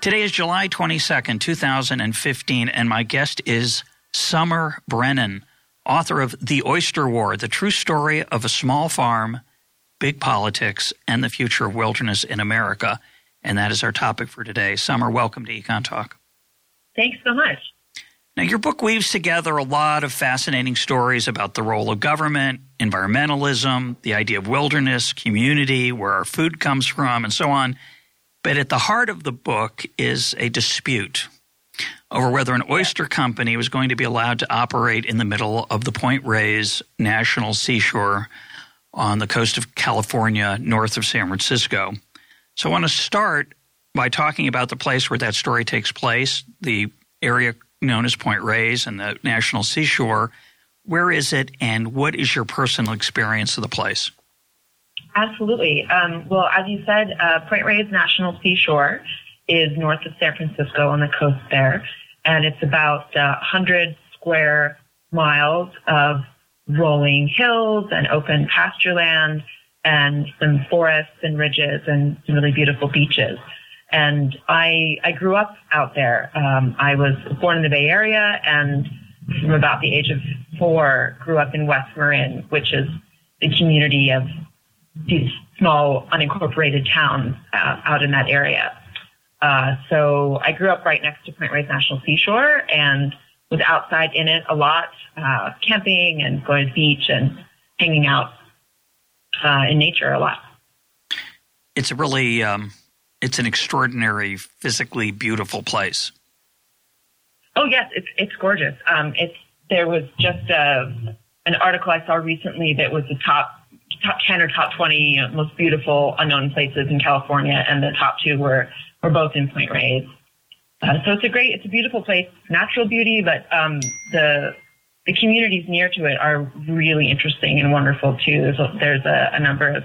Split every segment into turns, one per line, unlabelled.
Today is July 22nd, 2015, and my guest is Summer Brennan, author of The Oyster War, the true story of a small farm, big politics, and the future of wilderness in America. And that is our topic for today. Summer, welcome to Econ Talk.
Thanks so much.
Now, your book weaves together a lot of fascinating stories about the role of government, environmentalism, the idea of wilderness, community, where our food comes from, and so on. But at the heart of the book is a dispute over whether an oyster company was going to be allowed to operate in the middle of the Point Reyes National Seashore on the coast of California, north of San Francisco. So I want to start by talking about the place where that story takes place, the area known as Point Reyes and the National Seashore. Where is it, and what is your personal experience of the place?
Absolutely. Um, well, as you said, uh, Point Reyes National Seashore is north of San Francisco on the coast there, and it's about uh, 100 square miles of rolling hills and open pasture land and some forests and ridges and some really beautiful beaches. And I, I grew up out there. Um, I was born in the Bay Area and from about the age of four grew up in West Marin, which is the community of these small unincorporated towns uh, out in that area. Uh, so I grew up right next to Point Reyes National Seashore and was outside in it a lot, uh, camping and going to the beach and hanging out uh, in nature a lot.
It's a really, um, it's an extraordinary, physically beautiful place.
Oh yes, it's it's gorgeous. Um, it's there was just a, uh, an article I saw recently that was the top top 10 or top 20 you know, most beautiful unknown places in California, and the top two were, were both in Point Reyes. Uh, so it's a great, it's a beautiful place, natural beauty, but um, the the communities near to it are really interesting and wonderful too. There's a, there's a, a number of,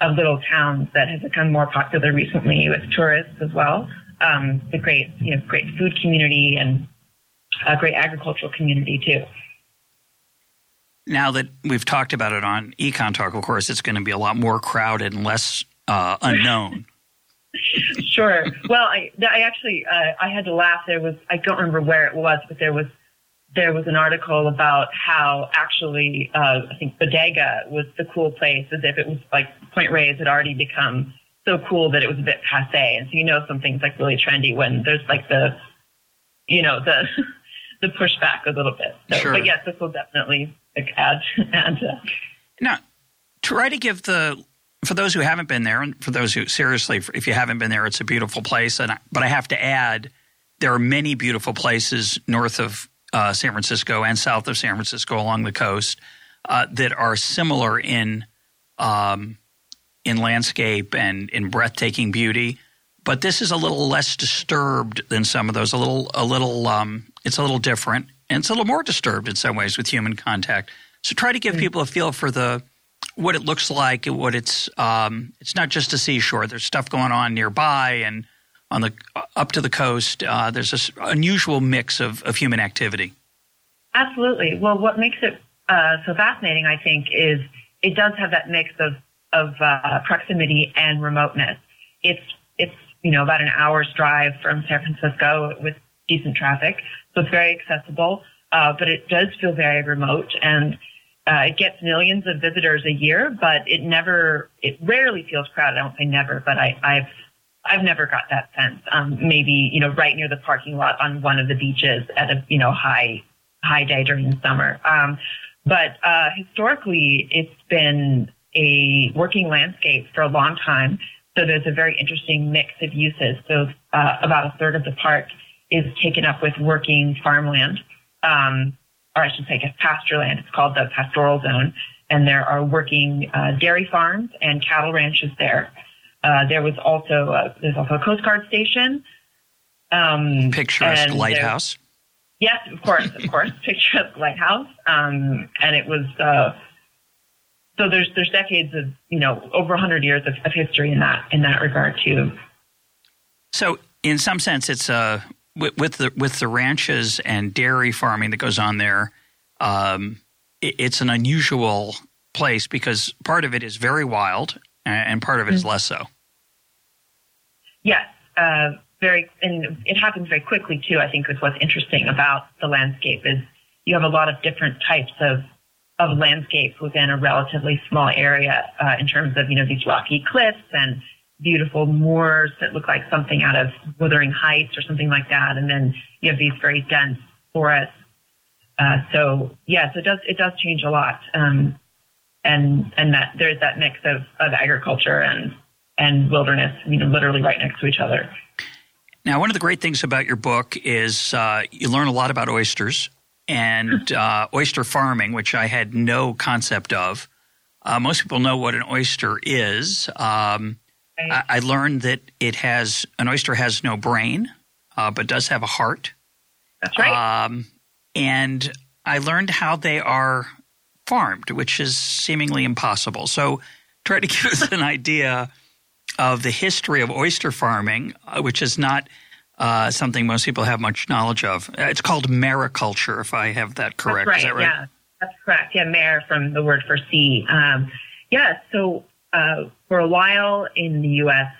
of little towns that have become more popular recently with tourists as well. Um, a great, you know, great food community and a great agricultural community too.
Now that we've talked about it on Econ Talk, of course, it's going to be a lot more crowded and less uh, unknown.
sure. Well, I, I actually uh, I had to laugh. There was I don't remember where it was, but there was there was an article about how actually uh, I think Bodega was the cool place, as if it was like Point Reyes had already become so cool that it was a bit passe. And so you know something's like really trendy when there's like the you know the the pushback a little bit. So,
sure.
But yes, this will definitely add add. Uh,
now, try to give the for those who haven't been there, and for those who seriously, if you haven't been there, it's a beautiful place. And I, but I have to add, there are many beautiful places north of uh, San Francisco and south of San Francisco along the coast uh, that are similar in um, in landscape and in breathtaking beauty. But this is a little less disturbed than some of those. A little, a little, um, it's a little different, and it's a little more disturbed in some ways with human contact. So try to give mm. people a feel for the what it looks like, and what it's. Um, it's not just a seashore. There's stuff going on nearby and on the up to the coast. Uh, there's this unusual mix of, of human activity.
Absolutely. Well, what makes it uh, so fascinating, I think, is it does have that mix of of uh, proximity and remoteness. It's it's you know, about an hour's drive from San Francisco with decent traffic. So it's very accessible, uh, but it does feel very remote and uh, it gets millions of visitors a year, but it never, it rarely feels crowded. I don't say never, but I, I've, I've never got that sense. Um, maybe, you know, right near the parking lot on one of the beaches at a, you know, high, high day during the summer. Um, but, uh, historically, it's been a working landscape for a long time. So there's a very interesting mix of uses. So uh, about a third of the park is taken up with working farmland, um, or I should say, I pasture land. It's called the pastoral zone, and there are working uh, dairy farms and cattle ranches there. Uh, there was also a, there's also a Coast Guard station, Um,
Picturesque lighthouse.
Yes, of course, of course, picturesque lighthouse. Um, and it was uh, so there's there's decades of you know over 100 years of, of history in that in that regard too.
So in some sense, it's uh, with, with the with the ranches and dairy farming that goes on there. Um, it, it's an unusual place because part of it is very wild and part of it is mm-hmm. less so.
Yes, uh, very, and it happens very quickly too. I think is what's interesting about the landscape is you have a lot of different types of of landscapes within a relatively small area uh, in terms of you know these rocky cliffs and beautiful moors that look like something out of Wuthering Heights or something like that, and then you have these very dense forests. Uh, so yes, it does it does change a lot, um, and and that there's that mix of, of agriculture and and wilderness, you know, literally right next to each other.
Now, one of the great things about your book is uh, you learn a lot about oysters and uh, oyster farming, which I had no concept of. Uh, most people know what an oyster is. Um, I, I, learned that it has an oyster has no brain, uh, but does have a heart.
That's right. Um,
and I learned how they are farmed, which is seemingly impossible. So, try to give us an idea of the history of oyster farming, uh, which is not uh, something most people have much knowledge of. Uh, it's called mariculture, if I have that correct.
That's right,
that right?
Yeah, that's correct. Yeah, mare from the word for sea. Um, yeah, so uh, for a while in the U.S.,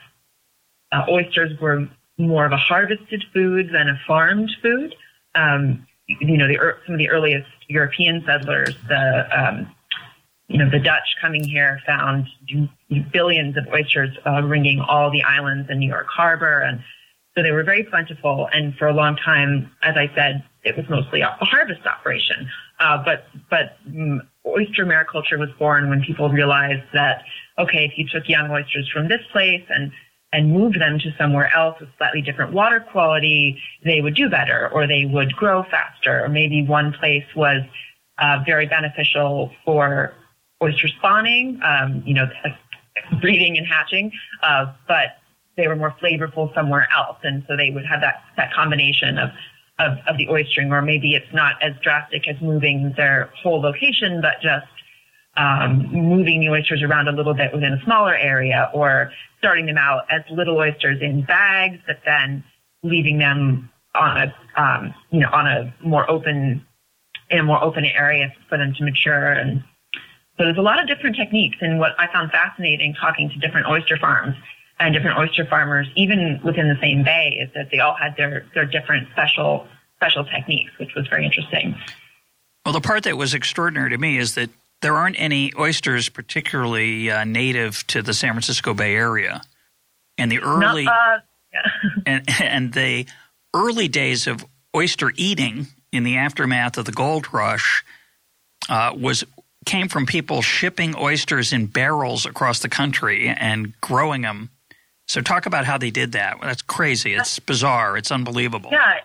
uh, oysters were more of a harvested food than a farmed food. Um, you know, the, some of the earliest European settlers, the um, you know, the Dutch coming here found billions of oysters uh, ringing all the islands in New York Harbor. And so they were very plentiful. And for a long time, as I said, it was mostly a harvest operation. Uh, but, but um, oyster mariculture was born when people realized that, okay, if you took young oysters from this place and and moved them to somewhere else with slightly different water quality, they would do better or they would grow faster. Or maybe one place was uh, very beneficial for oyster spawning, um, you know, breeding and hatching, uh, but they were more flavorful somewhere else. And so they would have that, that combination of, of, of the oystering, or maybe it's not as drastic as moving their whole location, but just um, moving the oysters around a little bit within a smaller area or starting them out as little oysters in bags, but then leaving them on a, um, you know, on a more open, in a more open area for them to mature and so there's a lot of different techniques. And what I found fascinating talking to different oyster farms and different oyster farmers, even within the same bay, is that they all had their, their different special, special techniques, which was very interesting.
Well, the part that was extraordinary to me is that there aren't any oysters particularly uh, native to the San Francisco Bay Area. And the early,
uh, yeah.
and, and the early days of oyster eating in the aftermath of the gold rush uh, was came from people shipping oysters in barrels across the country and growing them. So talk about how they did that. That's crazy. It's bizarre. It's unbelievable.
Yeah,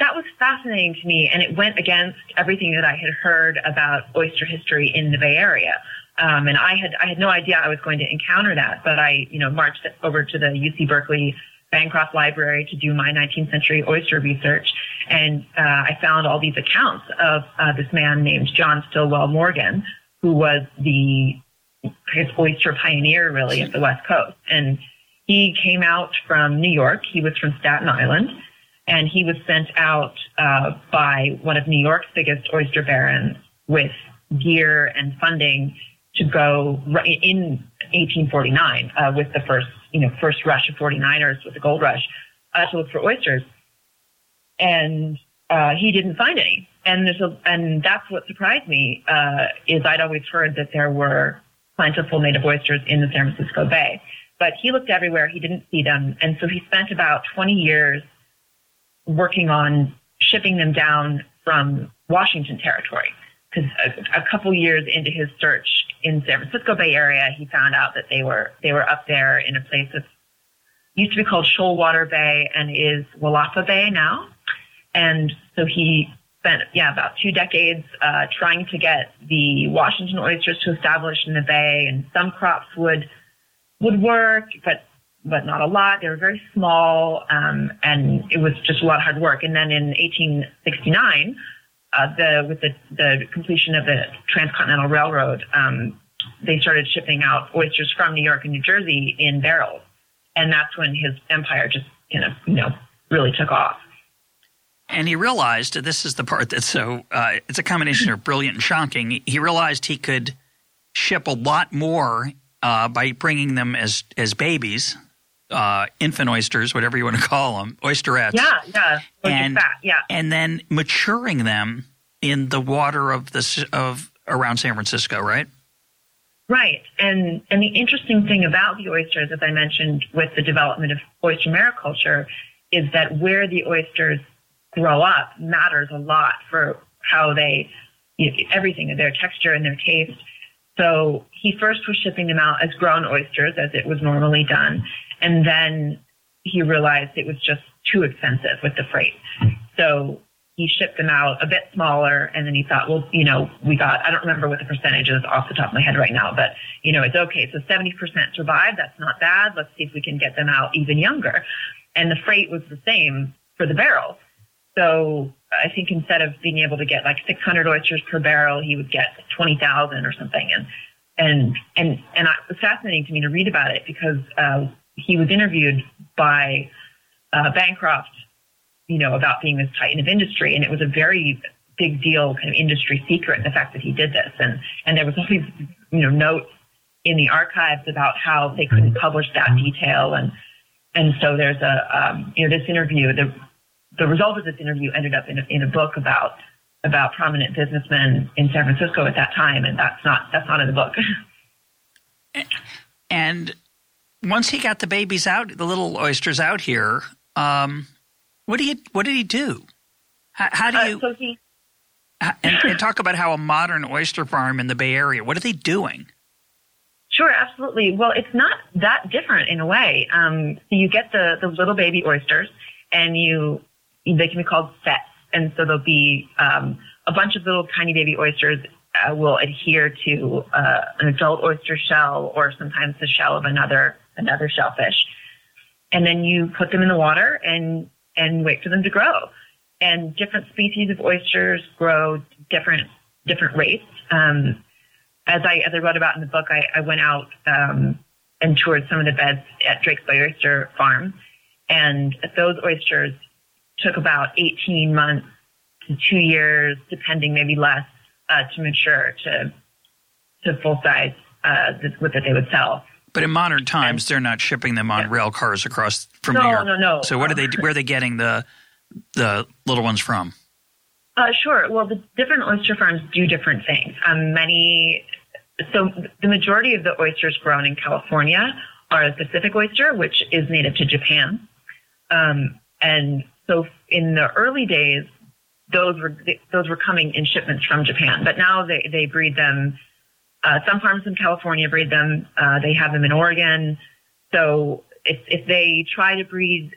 that was fascinating to me, and it went against everything that I had heard about oyster history in the Bay Area. Um, and I had I had no idea I was going to encounter that, but I you know marched over to the UC Berkeley Bancroft Library to do my 19th century oyster research, and uh, I found all these accounts of uh, this man named John Stillwell Morgan, who was the his oyster pioneer really of the West Coast. And he came out from New York. He was from Staten Island. And he was sent out uh, by one of New York's biggest oyster barons with gear and funding to go in 1849 uh, with the first, you know, first rush of 49ers with the gold rush uh, to look for oysters. And uh, he didn't find any and there's a, and that's what surprised me uh, is I'd always heard that there were plentiful native oysters in the San Francisco Bay, but he looked everywhere. He didn't see them, and so he spent about 20 years working on shipping them down from Washington Territory. Because a, a couple years into his search in San Francisco Bay Area, he found out that they were they were up there in a place that used to be called Shoalwater Bay and is Willapa Bay now. And so he spent yeah about two decades uh, trying to get the Washington oysters to establish in the bay, and some crops would would work, but but not a lot. They were very small, um, and it was just a lot of hard work. And then in 1869, uh, the with the, the completion of the Transcontinental Railroad, um, they started shipping out oysters from New York and New Jersey in barrels, and that's when his empire just kind of you know really took off.
And he realized this is the part that's so uh, it's a combination of brilliant and shocking. He realized he could ship a lot more uh, by bringing them as as babies, uh, infant oysters, whatever you want to call them, oysterettes.
Yeah, yeah,
and
fat, yeah,
and then maturing them in the water of the of around San Francisco, right?
Right, and and the interesting thing about the oysters, as I mentioned, with the development of oyster mariculture, is that where the oysters grow up matters a lot for how they you know, everything, their texture and their taste. So he first was shipping them out as grown oysters, as it was normally done, and then he realized it was just too expensive with the freight. So he shipped them out a bit smaller and then he thought, well, you know, we got, I don't remember what the percentage is off the top of my head right now, but you know, it's okay. So 70% survived. That's not bad. Let's see if we can get them out even younger. And the freight was the same for the barrel. So I think instead of being able to get like 600 oysters per barrel, he would get 20,000 or something. And, and, and, and it was fascinating to me to read about it because, uh, he was interviewed by, uh, Bancroft you know, about being this titan of industry. And it was a very big deal kind of industry secret, the fact that he did this. And, and there was all these, you know, notes in the archives about how they couldn't publish that detail. And, and so there's a, um, you know, this interview, the, the result of this interview ended up in a, in a book about, about prominent businessmen in San Francisco at that time. And that's not, that's not in the book.
and once he got the babies out, the little oysters out here, um, what do you? What did he do? How, how do
uh,
you?
so he,
and, and, talk about how a modern oyster farm in the Bay Area. What are they doing?
Sure, absolutely. Well, it's not that different in a way. Um, so you get the the little baby oysters, and you they can be called sets, and so there'll be um, a bunch of little tiny baby oysters uh, will adhere to uh, an adult oyster shell or sometimes the shell of another another shellfish, and then you put them in the water and and wait for them to grow. And different species of oysters grow different different rates. Um, as I as I wrote about in the book, I, I went out um, and toured some of the beds at Drake's Bay Oyster Farm, and those oysters took about 18 months to two years, depending maybe less, uh, to mature to to full size uh, that, that they would sell.
But in modern times, they're not shipping them on yeah. rail cars across from
no,
New York.
No, no,
So what are they? Where are they getting the the little ones from?
Uh, sure. Well, the different oyster farms do different things. Um, many, so the majority of the oysters grown in California are the Pacific oyster, which is native to Japan. Um, and so in the early days, those were those were coming in shipments from Japan, but now they they breed them uh, some farms in California breed them. Uh, they have them in Oregon. So if, if they try to breed,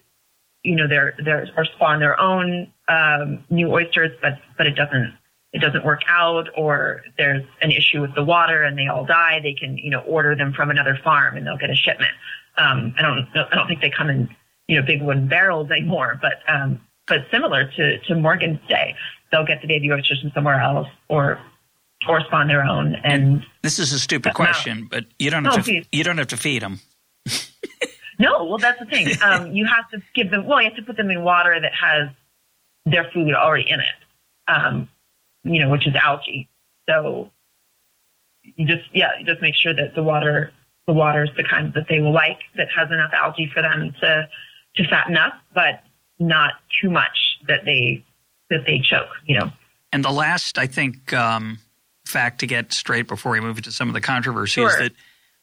you know, their, their, or spawn their own, um, new oysters, but, but it doesn't, it doesn't work out or there's an issue with the water and they all die, they can, you know, order them from another farm and they'll get a shipment. Um, I don't, I don't think they come in, you know, big wooden barrels anymore, but, um, but similar to, to Morgan's day, they'll get the baby oysters from somewhere else or or spawn their own. And
this is a stupid question, but you don't have
no,
to
please.
you don't have to feed them.
no, well, that's the thing. Um, you have to give them. Well, you have to put them in water that has their food already in it. Um, you know, which is algae. So you just yeah, you just make sure that the water the water is the kind that they will like that has enough algae for them to to fatten up, but not too much that they that they choke. You know.
And the last, I think, um, fact to get straight before we move into some of the controversy
sure.
is that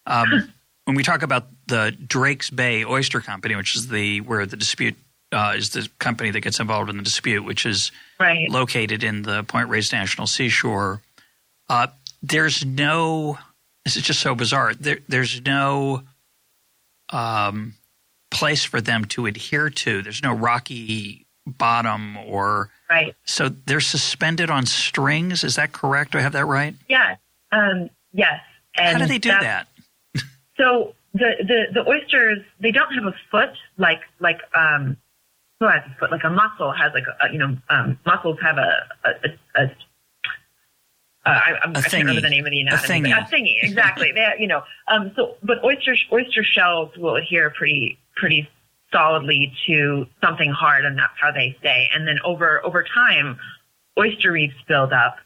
um, when we talk about the Drake's Bay Oyster Company, which is the where the dispute uh, is the company that gets involved in the dispute, which is
right.
located in the Point Reyes National Seashore. Uh, there's no. This is just so bizarre. There, there's no um, place for them to adhere to. There's no rocky bottom or
right.
So they're suspended on strings. Is that correct? Do I have that right?
Yeah. Um, yes. And
How do they do that?
so the, the, the oysters, they don't have a foot like, like, um, who has a foot? Like a mussel has like a, you know, um, mussels have a, a, a, a uh, I, I'm, I can't remember the name of the anatomy.
A thingy.
A thingy, exactly. they, you know, um, so, but oyster oyster shells will adhere pretty pretty solidly to something hard, and that's how they stay. And then over over time, oyster reefs build up,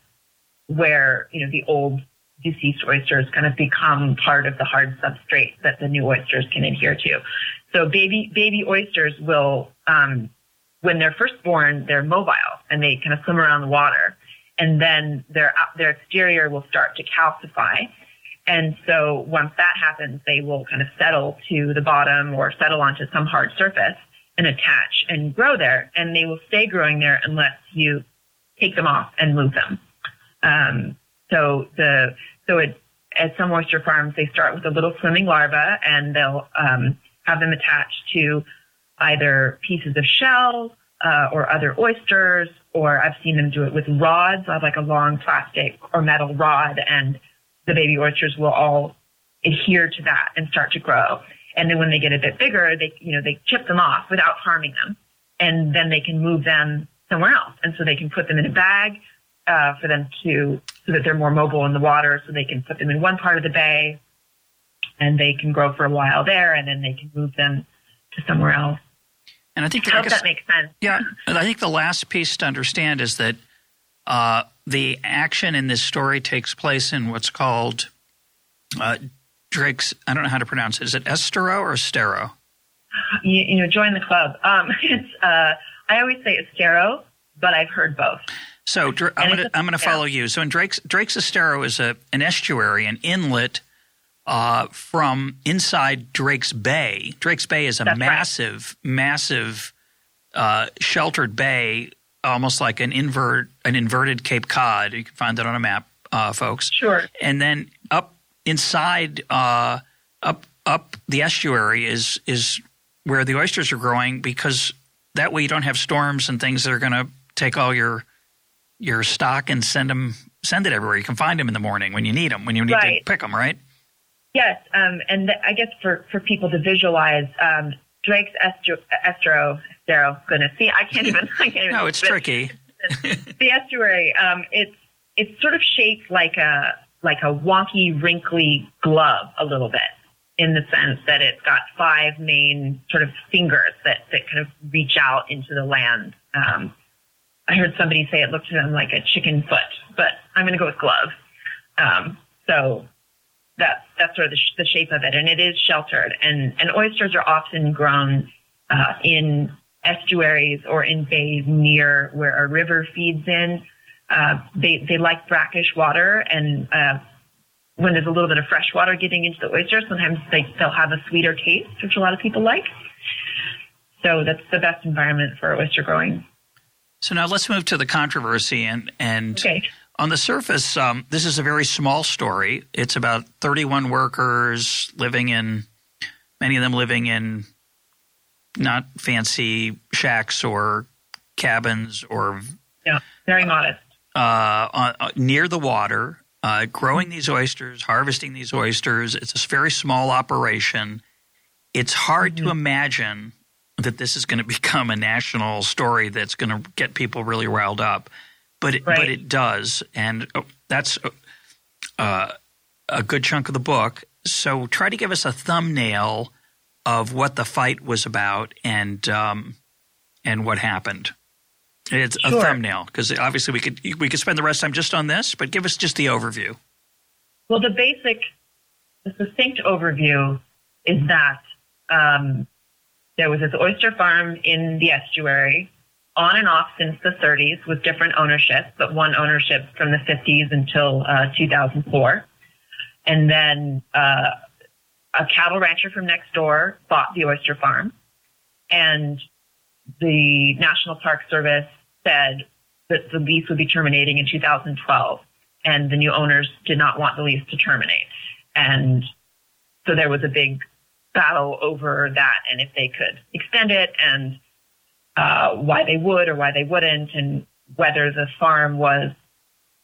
where you know the old deceased oysters kind of become part of the hard substrate that the new oysters can adhere to. So baby baby oysters will, um, when they're first born, they're mobile and they kind of swim around the water and then their their exterior will start to calcify. And so once that happens, they will kind of settle to the bottom or settle onto some hard surface and attach and grow there. And they will stay growing there unless you take them off and move them. Um, so the so it, at some oyster farms, they start with a little swimming larva and they'll um, have them attached to either pieces of shell uh, or other oysters, or I've seen them do it with rods. Like a long plastic or metal rod, and the baby oysters will all adhere to that and start to grow. And then when they get a bit bigger, they you know they chip them off without harming them, and then they can move them somewhere else. And so they can put them in a bag uh, for them to so that they're more mobile in the water. So they can put them in one part of the bay, and they can grow for a while there, and then they can move them to somewhere else.
And I think
I hope that makes sense.
Yeah, and I think the last piece to understand is that uh, the action in this story takes place in what's called uh, Drake's. I don't know how to pronounce it. Is it Estero or Estero?
You, you know, join the club. Um, it's uh, I always say Estero, but I've heard both.
So I'm going to I'm going to follow you. So in Drake's Drake's Estero is a an estuary, an inlet uh, from inside Drake's Bay. Drake's Bay is a
That's
massive, right. massive uh, sheltered bay, almost like an invert an inverted Cape Cod. You can find that on a map, uh, folks.
Sure.
And then up inside, uh, up up the estuary is is where the oysters are growing because that way you don't have storms and things that are going to take all your your stock and send them send it everywhere. You can find them in the morning when you need them when you need
right.
to pick them, right?
Yes, um, and th- I guess for, for people to visualize, um, Drake's estro, estro, estero, goodness, see, I can't even, I can't even.
no, it's tricky.
the estuary, um, it's, it's sort of shaped like a, like a wonky, wrinkly glove a little bit in the sense that it's got five main sort of fingers that, that kind of reach out into the land. Um, I heard somebody say it looked to them like a chicken foot, but I'm going to go with glove. Um, so that's that's sort of the, sh- the, shape of it, and it is sheltered. And and oysters are often grown uh, in estuaries or in bays near where a river feeds in. Uh, they they like brackish water, and uh, when there's a little bit of fresh water getting into the oyster, sometimes they they'll have a sweeter taste, which a lot of people like. So that's the best environment for oyster growing.
So now let's move to the controversy and and.
Okay
on the surface, um, this is a very small story. It's about 31 workers living in, many of them living in not fancy shacks or cabins or.
Yeah, very modest.
Uh, uh, near the water, uh, growing these oysters, harvesting these oysters. It's a very small operation. It's hard mm-hmm. to imagine that this is going to become a national story that's going to get people really riled up but it,
right.
but it does, and oh, that's uh, a good chunk of the book. So try to give us a thumbnail of what the fight was about and um, and what happened. It's
sure.
a thumbnail because obviously we could we could spend the rest of the time just on this, but give us just the overview.
Well, the basic, the succinct overview is that um, there was this oyster farm in the estuary on and off since the 30s with different ownership, but one ownership from the 50s until uh, 2004. And then uh, a cattle rancher from next door bought the oyster farm, and the National Park Service said that the lease would be terminating in 2012, and the new owners did not want the lease to terminate. And so there was a big battle over that and if they could extend it and uh, why they would or why they wouldn't, and whether the farm was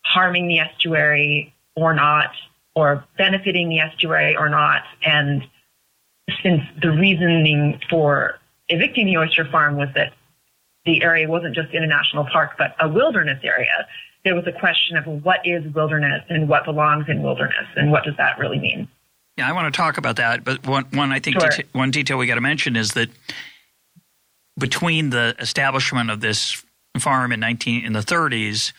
harming the estuary or not, or benefiting the estuary or not. And since the reasoning for evicting the oyster farm was that the area wasn't just in a national park, but a wilderness area, there was a question of what is wilderness and what belongs in wilderness and what does that really mean?
Yeah, I want to talk about that, but one, one I think
Sure.
deta- one detail we got to mention is that between the establishment of this farm in 19 in the 30s,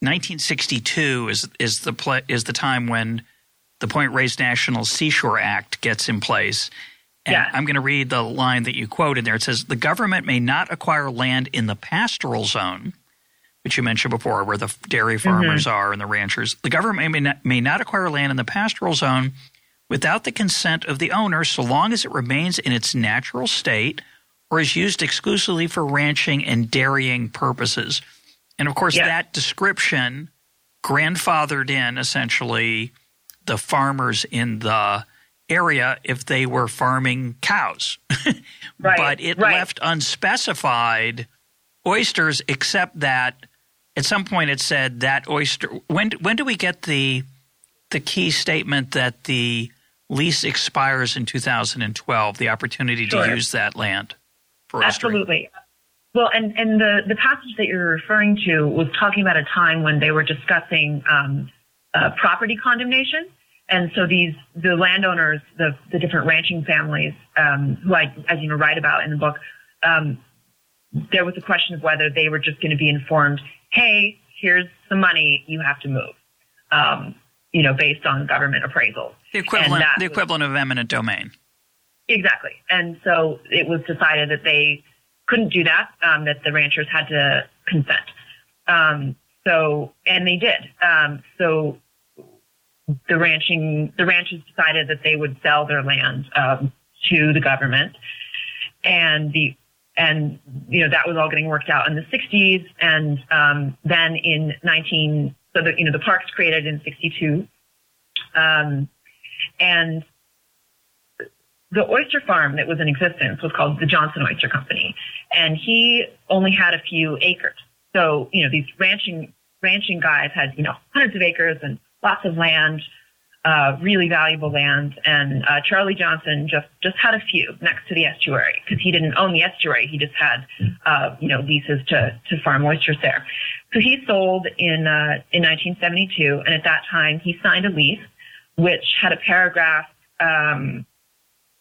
1962 is is the pla is the time when the Point Reyes National Seashore Act gets in place. And
Yeah.
I'm going to read the line that you quoted there. It says the government may not acquire land in the pastoral zone, which you mentioned before, where the dairy mm-hmm. farmers are and the ranchers. The government may not, may not acquire land in the pastoral zone without the consent of the owner so long as it remains in its natural state or is used exclusively for ranching and dairying purposes. And of course,
Yeah.
that description grandfathered in essentially the farmers in the area if they were farming cows.
Right,
but it
right.
left unspecified oysters, except that at some point it said that oyster. When when do we get the the key statement that the lease expires in 2012? The opportunity to use that land?
Absolutely. Well, and, and the, the passage that you're referring to was talking about a time when they were discussing um, uh, property condemnation. And so these, the landowners, the, the different ranching families, um, who I, as you know, write about in the book, um, there was a question of whether they were just going to be informed, hey, here's some money, you have to move, um, you know, based on government appraisals.
The equivalent,
And that
the
was-
equivalent of eminent domain.
Exactly. And so it was decided that they couldn't do that, um, that the ranchers had to consent. Um, so, and they did. Um, so the ranching, the ranchers decided that they would sell their land, um, to the government and the, and, you know, that was all getting worked out in the 60s. And, um, then in 19, so the, you know, the parks created in 62. Um, and the oyster farm that was in existence was called the Johnson Oyster Company, and he only had a few acres. So you know these ranching ranching guys had you know hundreds of acres and lots of land, uh, really valuable land. And uh, Charlie Johnson just just had a few next to the estuary because he didn't own the estuary. He just had uh, you know leases to to farm oysters there. So he sold in uh, in 1972, and at that time he signed a lease which had a paragraph. Um,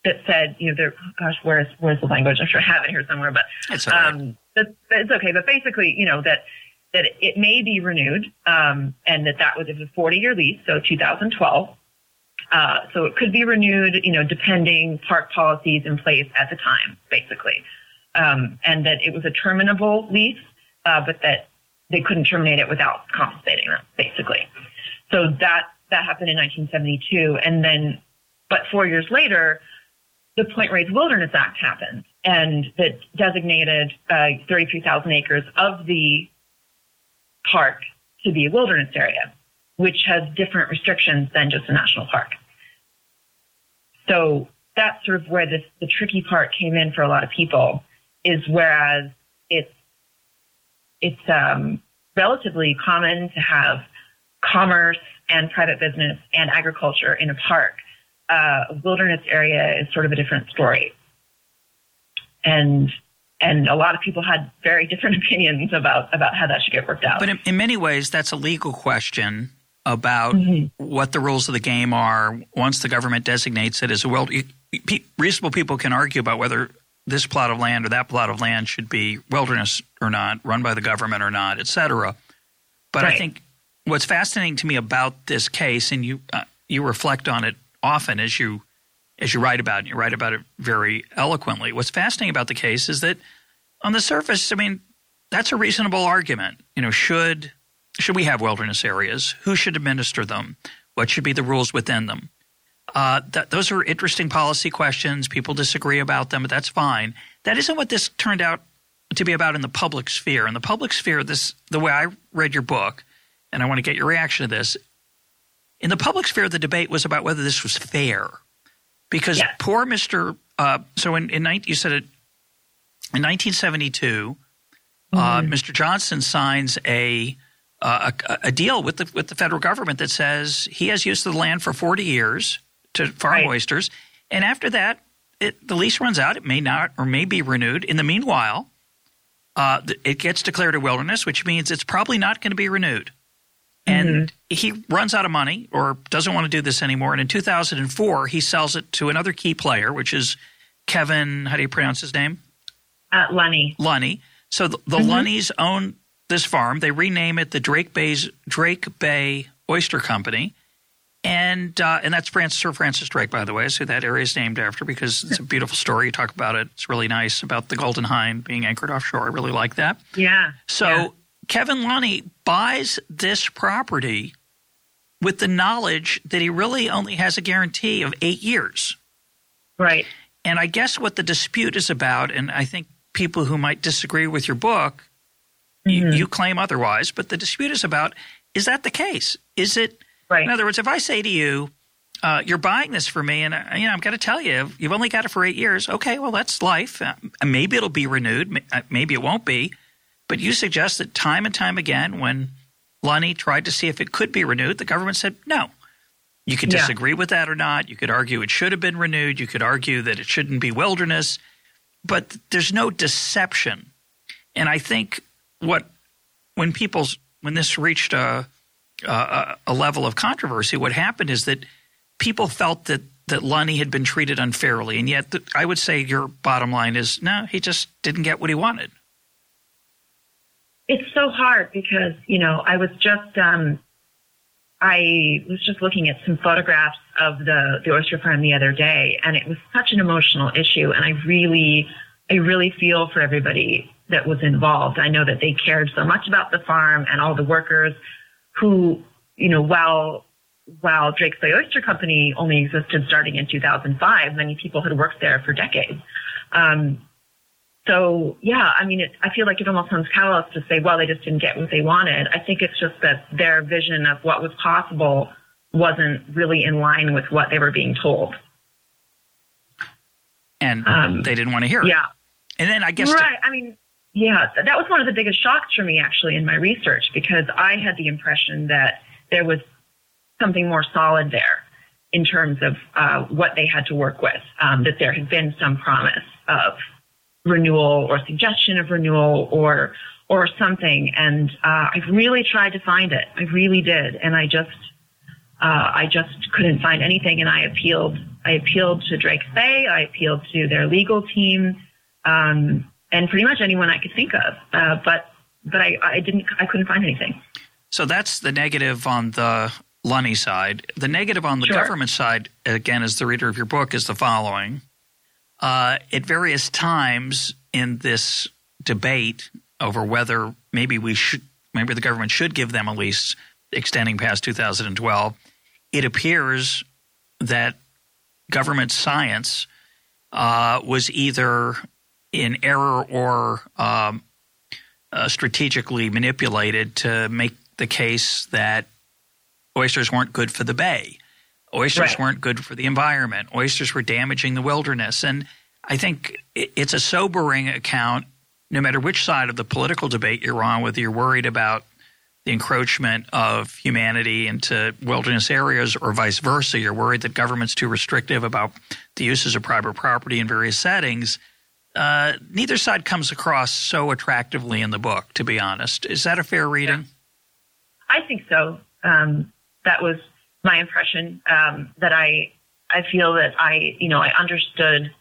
that said, you know, there, gosh, where's, where's the language? I'm sure I have it here somewhere, but,
It's right.
um, that, it's okay. But basically, you know, that, that it may be renewed, um, and that that was it was a 40 year lease, so 2012. Uh, so it could be renewed, you know, depending park policies in place at the time, basically. Um, and that it was a terminable lease, uh, but that they couldn't terminate it without compensating them, basically. So that, that happened in 1972. And then, but four years later, the Point Reyes Wilderness Act happened, and that designated uh, 33,000 acres of the park to be a wilderness area, which has different restrictions than just a national park. So that's sort of where this, the tricky part came in for a lot of people, is whereas it's it's um, relatively common to have commerce and private business and agriculture in a park uh, wilderness area is sort of a different story. And and a lot of people had very different opinions about about how that should get worked out.
But in, in many ways, that's a legal question about
Mhm.
what the rules of the game are once the government designates it as a wild. Reasonable people can argue about whether this plot of land or that plot of land should be wilderness or not, run by the government or not, et cetera. But I think what's fascinating to me about this case, and you uh, you reflect on it often as you as you write about it, you write about it very eloquently. What's fascinating about the case is that on the surface, I mean, that's a reasonable argument. You know, should should we have wilderness areas? Who should administer them? What should be the rules within them? Uh, that, those are interesting policy questions. People disagree about them, but that's fine. That isn't what this turned out to be about in the public sphere. In the public sphere, this the way I read your book, and I want to get your reaction to this. In the public sphere, the debate was about whether this was fair, because
Yes.
poor Mister. Uh, so in, in 19, you said it in 1972, uh, Mr. Johnson signs a, uh, a a deal with the with the federal government that says he has use of the land for 40 years to farm
Right.
oysters, and after that, it, the lease runs out. It may not or may be renewed. In the meanwhile, uh, it gets declared a wilderness, which means it's probably not going to be renewed. And mm-hmm. he runs out of money or doesn't want to do this anymore. And in 2004, he sells it to another key player, which is Kevin. How do you pronounce his name?
Uh, Lunny.
Lunny. So the, the mm-hmm. Lunnies own this farm. They rename it the Drake Bay's Drake Bay Oyster Company and uh, and that's Francis, Sir Francis Drake, by the way, is who that area is named after because it's a beautiful story. You talk about it; it's really nice about the Golden Hind being anchored offshore. I really like that.
Yeah.
So
yeah.
Kevin Lunny buys this property with the knowledge that he really only has a guarantee of eight years.
Right.
And I guess what the dispute is about, and I think people who might disagree with your book, mm-hmm. you, you claim otherwise, but the dispute is about: is that the case? Is it?
Right.
In other words, if I say to you, uh, "You're buying this for me," and uh, you know, I've got to tell you, you've only got it for eight years. Okay, well, that's life. Uh, maybe it'll be renewed. Uh, maybe it won't be. But you suggest that time and time again, when Lunny tried to see if it could be renewed, the government said no. You could disagree yeah. with that or not. You could argue it should have been renewed. You could argue that it shouldn't be wilderness. But there's no deception. And I think what when people's when this reached a uh, a level of controversy, what happened is that people felt that that Lunny had been treated unfairly, and yet the, I would say your bottom line is no, he just didn't get what he wanted.
It's so hard because you know I was just um, I was just looking at some photographs of the the oyster farm the other day, and it was such an emotional issue, and I really I really feel for everybody that was involved. I know that they cared so much about the farm and all the workers who, you know, while while Drake's Bay Oyster Company only existed starting in 2005, many people had worked there for decades. Um, so yeah, I mean, it, I feel like it almost sounds callous to say, well, they just didn't get what they wanted. I think it's just that their vision of what was possible wasn't really in line with what they were being told.
And um, they didn't want to hear it.
Yeah.
And then I guess.
Right. To- I mean, yeah, that was one of the biggest shocks for me actually in my research because I had the impression that there was something more solid there in terms of uh, what they had to work with, um, that there had been some promise of renewal or suggestion of renewal or or something. And uh, I really tried to find it. I really did, and I just uh, I just couldn't find anything. And I appealed. I appealed to Drake's Bay. I appealed to their legal team. Um, and pretty much anyone I could think of. Uh, but but I, I didn't I couldn't find anything.
So that's the negative on the Lunny side. The negative on the sure. government side, again, as the reader of your book, is the following. Uh, at various times in this debate over whether maybe we should, maybe the government should give them a lease extending past 2012, it appears that government science uh, was either in error or um, uh, strategically manipulated to make the case that oysters weren't good for the bay. Oysters right. weren't good for the environment. Oysters were damaging the wilderness. And I think it's a sobering account, no matter which side of the political debate you're on, whether you're worried about the encroachment of humanity into wilderness areas or vice versa. You're worried that government's too restrictive about the uses of private property in various settings uh, neither side comes across so attractively in the book, to be honest. Is that a fair reading?
I think so. Um, that was my impression. Um, that I I feel that I you know I understood,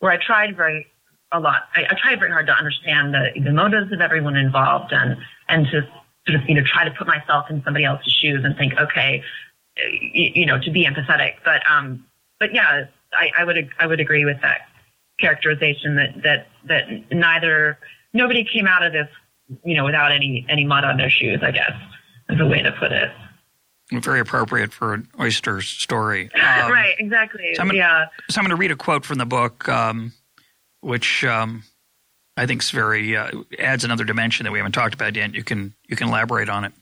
or I tried very a lot. I, I tried very hard to understand the, the motives of everyone involved and and to sort of you know try to put myself in somebody else's shoes and think okay, you, you know to be empathetic. But um, but yeah, I, I would I would agree with that characterization that that that neither nobody came out of this you know without any any mud on their shoes. I guess is a way to put it.
Very appropriate for an oyster story.
Um, right, exactly. So I'm gonna, yeah.
So I'm going to read a quote from the book, um, which um, I think is very uh, adds another dimension that we haven't talked about yet. You can you can elaborate on it.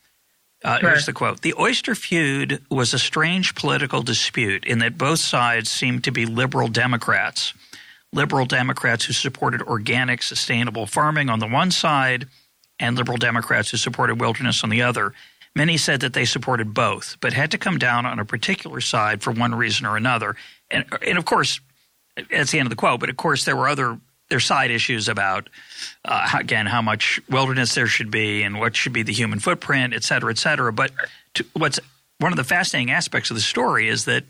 Uh, sure. Here's the quote The oyster feud was a strange political dispute in that both sides seemed to be liberal Democrats liberal Democrats who supported organic, sustainable farming on the one side, and liberal Democrats who supported wilderness on the other. Many said that they supported both, but had to come down on a particular side for one reason or another. And, and of course, that's the end of the quote. But of course, there were other there's side issues about uh, again how much wilderness there should be and what should be the human footprint, et cetera, et cetera. But to, what's one of the fascinating aspects of the story is that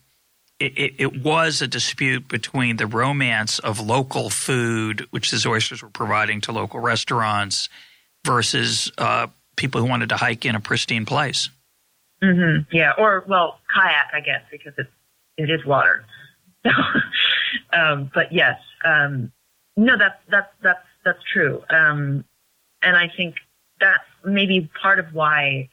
it, it, it, was a dispute between the romance of local food, which these oysters were providing to local restaurants, versus uh, people who wanted to hike in a pristine place.
Mm-hmm. Yeah, or well, kayak, I guess, because it's it is water. Um, but yes, um, no, that's that's that's that's true, um, and I think that's maybe part of why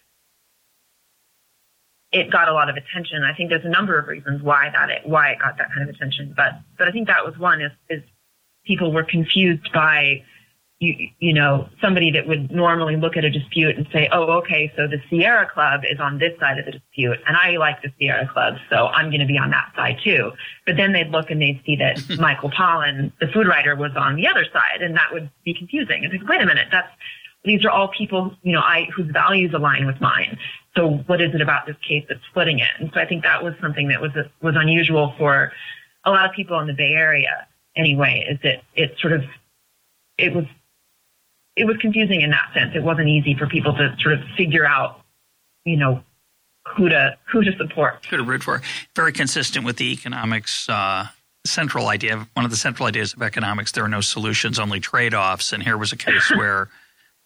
it got a lot of attention. I think there's a number of reasons why that it why it got that kind of attention, but but I think that was one is is people were confused by you, you know, somebody that would normally look at a dispute and say, oh, okay, so the Sierra Club is on this side of the dispute, and I like the Sierra Club, so I'm going to be on that side too. But then they'd look and they'd see that Michael Pollan, the food writer, was on the other side, and that would be confusing. It's like, wait a minute, that's these are all people, you know, I whose values align with mine. So what is it about this case that's splitting it? And so I think that was something that was was unusual for a lot of people in the Bay Area. Anyway, is that it sort of it was it was confusing in that sense. It wasn't easy for people to sort of figure out, you know, who to who to support,
who to root for. Very consistent with the economics uh, central idea. One of the central ideas of economics: there are no solutions, only trade-offs. And here was a case where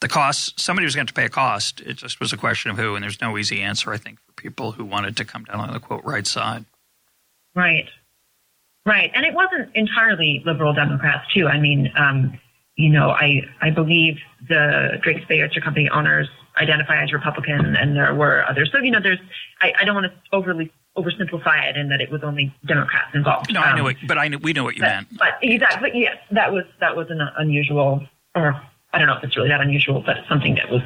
the cost somebody was going to pay a cost. It just was a question of who, and there's no easy answer. I think for people who wanted to come down on the quote right side.
Right. Right. And it wasn't entirely liberal Democrats, too. I mean, um, you know, I, I believe the Drake's Bay Oyster Company owners identify as Republican and there were others. So, you know, there's, I, I don't want to overly oversimplify it in that it was only Democrats involved.
No, um, I know it, but I know, we know what you
but,
meant.
But exactly, but yes, that was, that was an unusual, or I don't know if it's really that unusual, but something that was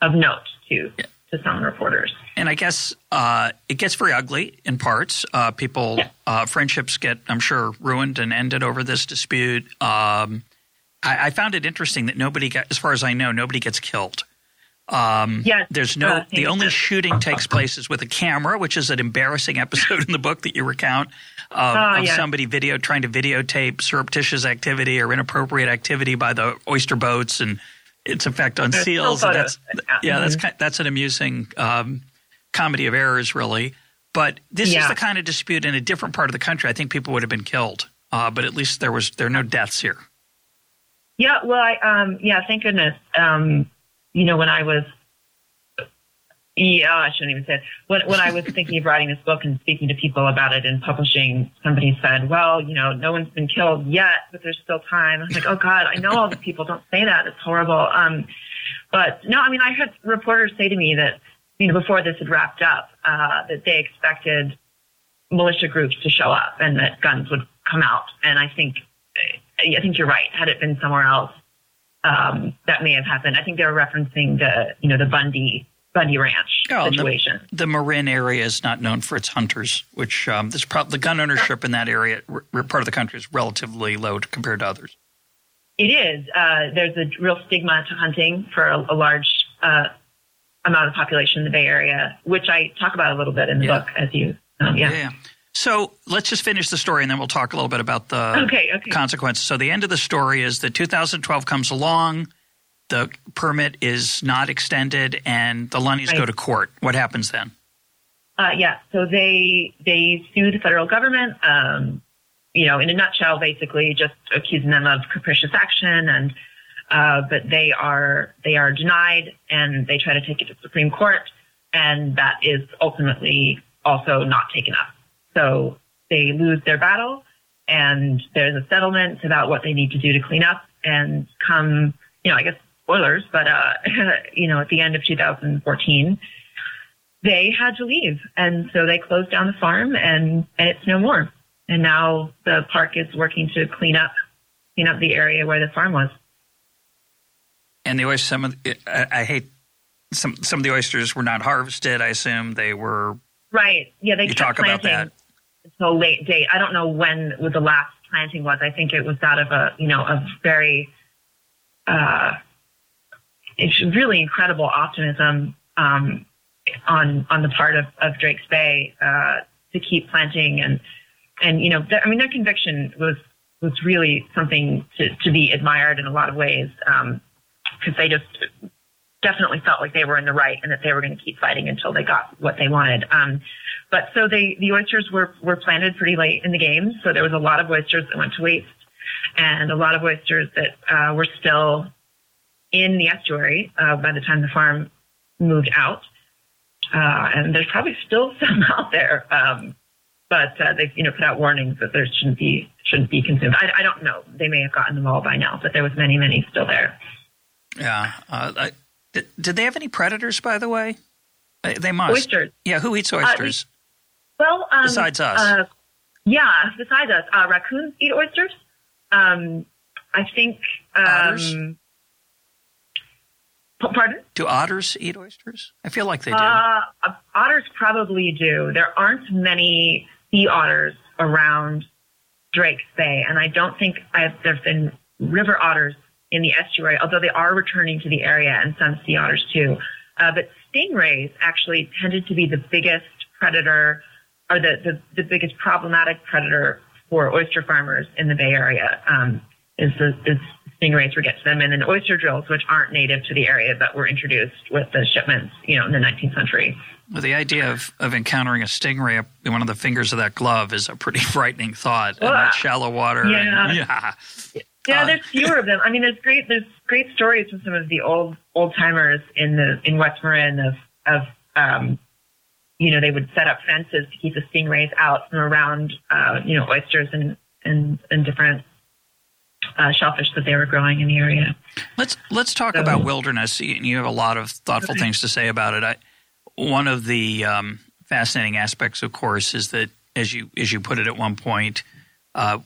of note to, yeah. to some reporters.
And I guess uh, it gets very ugly in parts. Uh, people, yeah. uh, friendships get, I'm sure, ruined and ended over this dispute. Um, I, I, found it interesting that nobody, got, as far as I know, nobody gets killed. Um,
yes,
there's no. the only shooting takes place is with a camera, which is an embarrassing episode in the book that you recount of, oh, of somebody video trying to videotape surreptitious activity or inappropriate activity by the oyster boats and its effect on
there's
seals.
That's
yeah, that's mm-hmm. that's an amusing um, comedy of errors, really. But this yeah. is the kind of dispute in a different part of the country. I think people would have been killed, uh, but at least there was there are no deaths here.
Yeah, well, I, um, yeah, thank goodness. Um, you know, when I was, yeah, I shouldn't even say it. When, when I was thinking of writing this book and speaking to people about it and publishing, somebody said, well, you know, no one's been killed yet, but there's still time. I was like, oh God, I know all the people. Don't say that. It's horrible. Um, but no, I mean, I had reporters say to me that, you know, before this had wrapped up, uh, that they expected militia groups to show up and that guns would come out. And I think I think you're right. Had it been somewhere else, um, that may have happened. I think they were referencing the, you know, the Bundy Bundy Ranch oh, situation.
The, the, Marin area is not known for its hunters, which um, this pro- the gun ownership in that area, r- part of the country, is relatively low compared to others.
It is. Uh, there's a real stigma to hunting for a, a large uh, amount of population in the Bay Area, which I talk about a little bit in the yeah. book, as you. Um, yeah.
yeah. So let's just finish the story and then we'll talk a little bit about the
okay, okay.
consequences. So the end of the story is that 2012 comes along, the permit is not extended, and the Lunnys right. go to court. What happens then?
Uh, yeah, so they they sue the federal government. Um, you know, in a nutshell, basically just accusing them of capricious action, and uh, but they are they are denied, and they try to take it to the Supreme Court, and that is ultimately also not taken up. So they lose their battle and there's a settlement about what they need to do to clean up and come, you know, I guess spoilers, but, uh, you know, at the end of 2014, they had to leave. And so they closed down the farm and, and it's no more. And now the park is working to clean up, clean up the area where the farm was.
And the oyster, some of the, I, I hate some some of the oysters were not harvested. I assume they were
right. Yeah, they
you talk
planting.
about that
until late date. I don't know when the last planting was. I think it was that of a, you know, a very, uh, it's really incredible optimism, um, on, on the part of, of Drake's Bay, uh, to keep planting and, and you know, th- I mean, their conviction was was really something to, to be admired in a lot of ways because um, they just definitely felt like they were in the right and that they were going to keep fighting until they got what they wanted. Um, but so they, the oysters were, were planted pretty late in the game. So there was a lot of oysters that went to waste and a lot of oysters that uh, were still in the estuary uh, by the time the farm moved out. Uh, and there's probably still some out there. Um, but uh, they've you know put out warnings that there shouldn't be shouldn't be consumed. I, I don't know. They may have gotten them all by now, but there was many many still there.
Yeah. Uh, I, did, did they have any predators, by the way? They, they must.
Oysters.
Yeah. Who eats oysters?
Well, um,
besides us.
Uh, yeah, besides us, uh, raccoons eat oysters. Um, I think.
Otters?
Um, p- pardon?
Do otters eat oysters? I feel like they do.
Uh, otters probably do. There aren't many sea otters around Drake's Bay, and I don't think I've, there've been river otters in the estuary, although they are returning to the area and some sea otters too. Uh, but stingrays actually tended to be the biggest predator or the, the, the biggest problematic predator for oyster farmers in the Bay Area. Um, is the is stingrays would get to them, and then oyster drills, which aren't native to the area, but were introduced with the shipments, you know, in the 19th century.
Well, the idea of, of encountering a stingray in one of the fingers of that glove is a pretty frightening thought. in that shallow water.
Yeah.
And, yeah.
Yeah,
Uh,
there's fewer of them. I mean, there's great there's great stories from some of the old old timers in the in West Marin of of um, you know they would set up fences to keep the stingrays out from around uh, you know oysters and and and different uh, shellfish that they were growing in the area.
Let's let's talk
So-
about wilderness. You you have a lot of thoughtful
Okay.
things to say about it. I, one of the um, fascinating aspects, of course, is that as you as you put it at one point, uh,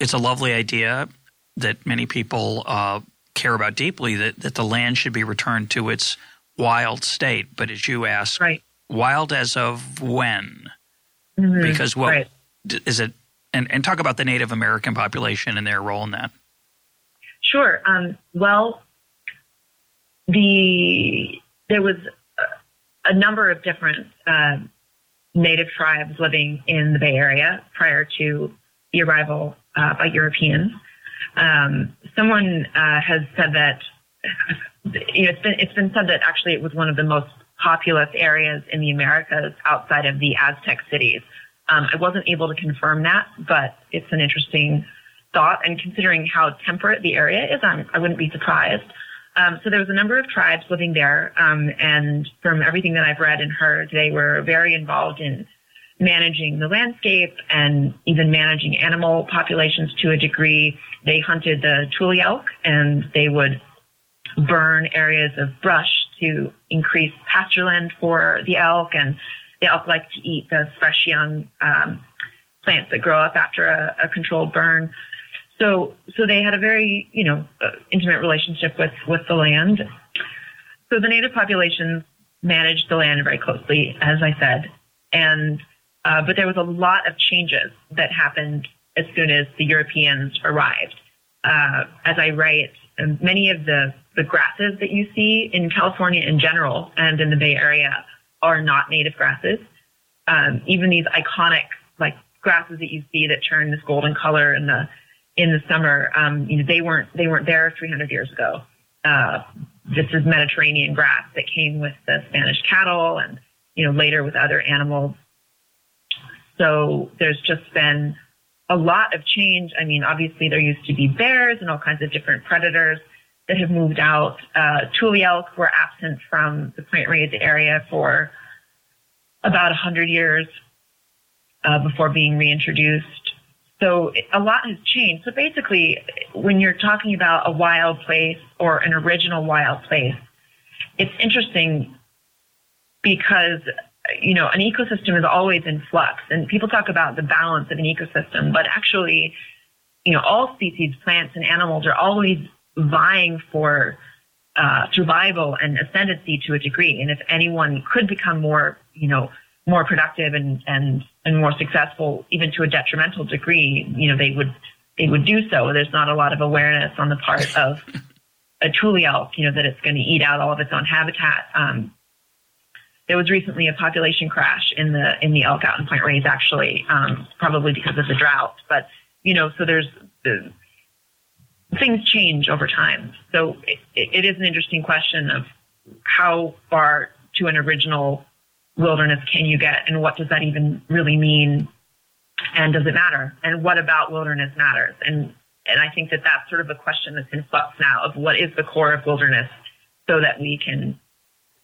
it's a lovely idea that many people uh, care about deeply. That that the land should be returned to its wild state. But as you ask,
Right.
Wild as of when?
Mhm.
Because what
Right.
is it? And, and talk about the Native American population and their role in that.
Sure. Um, well, the there was a, a number of different uh, native tribes living in the Bay Area prior to the arrival uh, by Europeans. Um, someone uh, has said that you know it's been it's been said that actually it was one of the most populous areas in the Americas outside of the Aztec cities. Um, I wasn't able to confirm that, but it's an interesting thought. And considering how temperate the area is, I'm, I wouldn't be surprised. Um, so there was a number of tribes living there, um, and from everything that I've read and heard, they were very involved in managing the landscape and even managing animal populations to a degree. They hunted the tule elk, and they would burn areas of brush to increase pasture land for the elk, and the elk like to eat the fresh young um, plants that grow up after a, a controlled burn. So, so they had a very, you know, uh, intimate relationship with, with the land. So the native populations managed the land very closely, as I said. And, uh, but there was a lot of changes that happened as soon as the Europeans arrived. Uh, as I write, many of the, the grasses that you see in California in general and in the Bay Area are not native grasses. Um, even these iconic, like, grasses that you see that turn this golden color in the in the summer, um, you know, they weren't they weren't there 300 years ago. Uh, this is Mediterranean grass that came with the Spanish cattle, and you know later with other animals. So there's just been a lot of change. I mean, obviously there used to be bears and all kinds of different predators that have moved out. Uh, tule elk were absent from the Point Reyes area for about 100 years uh, before being reintroduced. So a lot has changed. So basically, when you're talking about a wild place or an original wild place, it's interesting because you know an ecosystem is always in flux, and people talk about the balance of an ecosystem, but actually, you know, all species, plants and animals, are always vying for uh, survival and ascendancy to a degree. And if anyone could become more, you know, more productive and, and, and more successful, even to a detrimental degree, you know, they would, they would do so. There's not a lot of awareness on the part of a tule elk, you know, that it's going to eat out all of its own habitat. Um, there was recently a population crash in the in the elk out in Point Reyes, actually, um, probably because of the drought. But you know, so there's the, things change over time. So it, it is an interesting question of how far to an original wilderness can you get, and what does that even really mean, and does it matter, and what about wilderness matters, and and I think that that's sort of a question that's in flux now of what is the core of wilderness, so that we can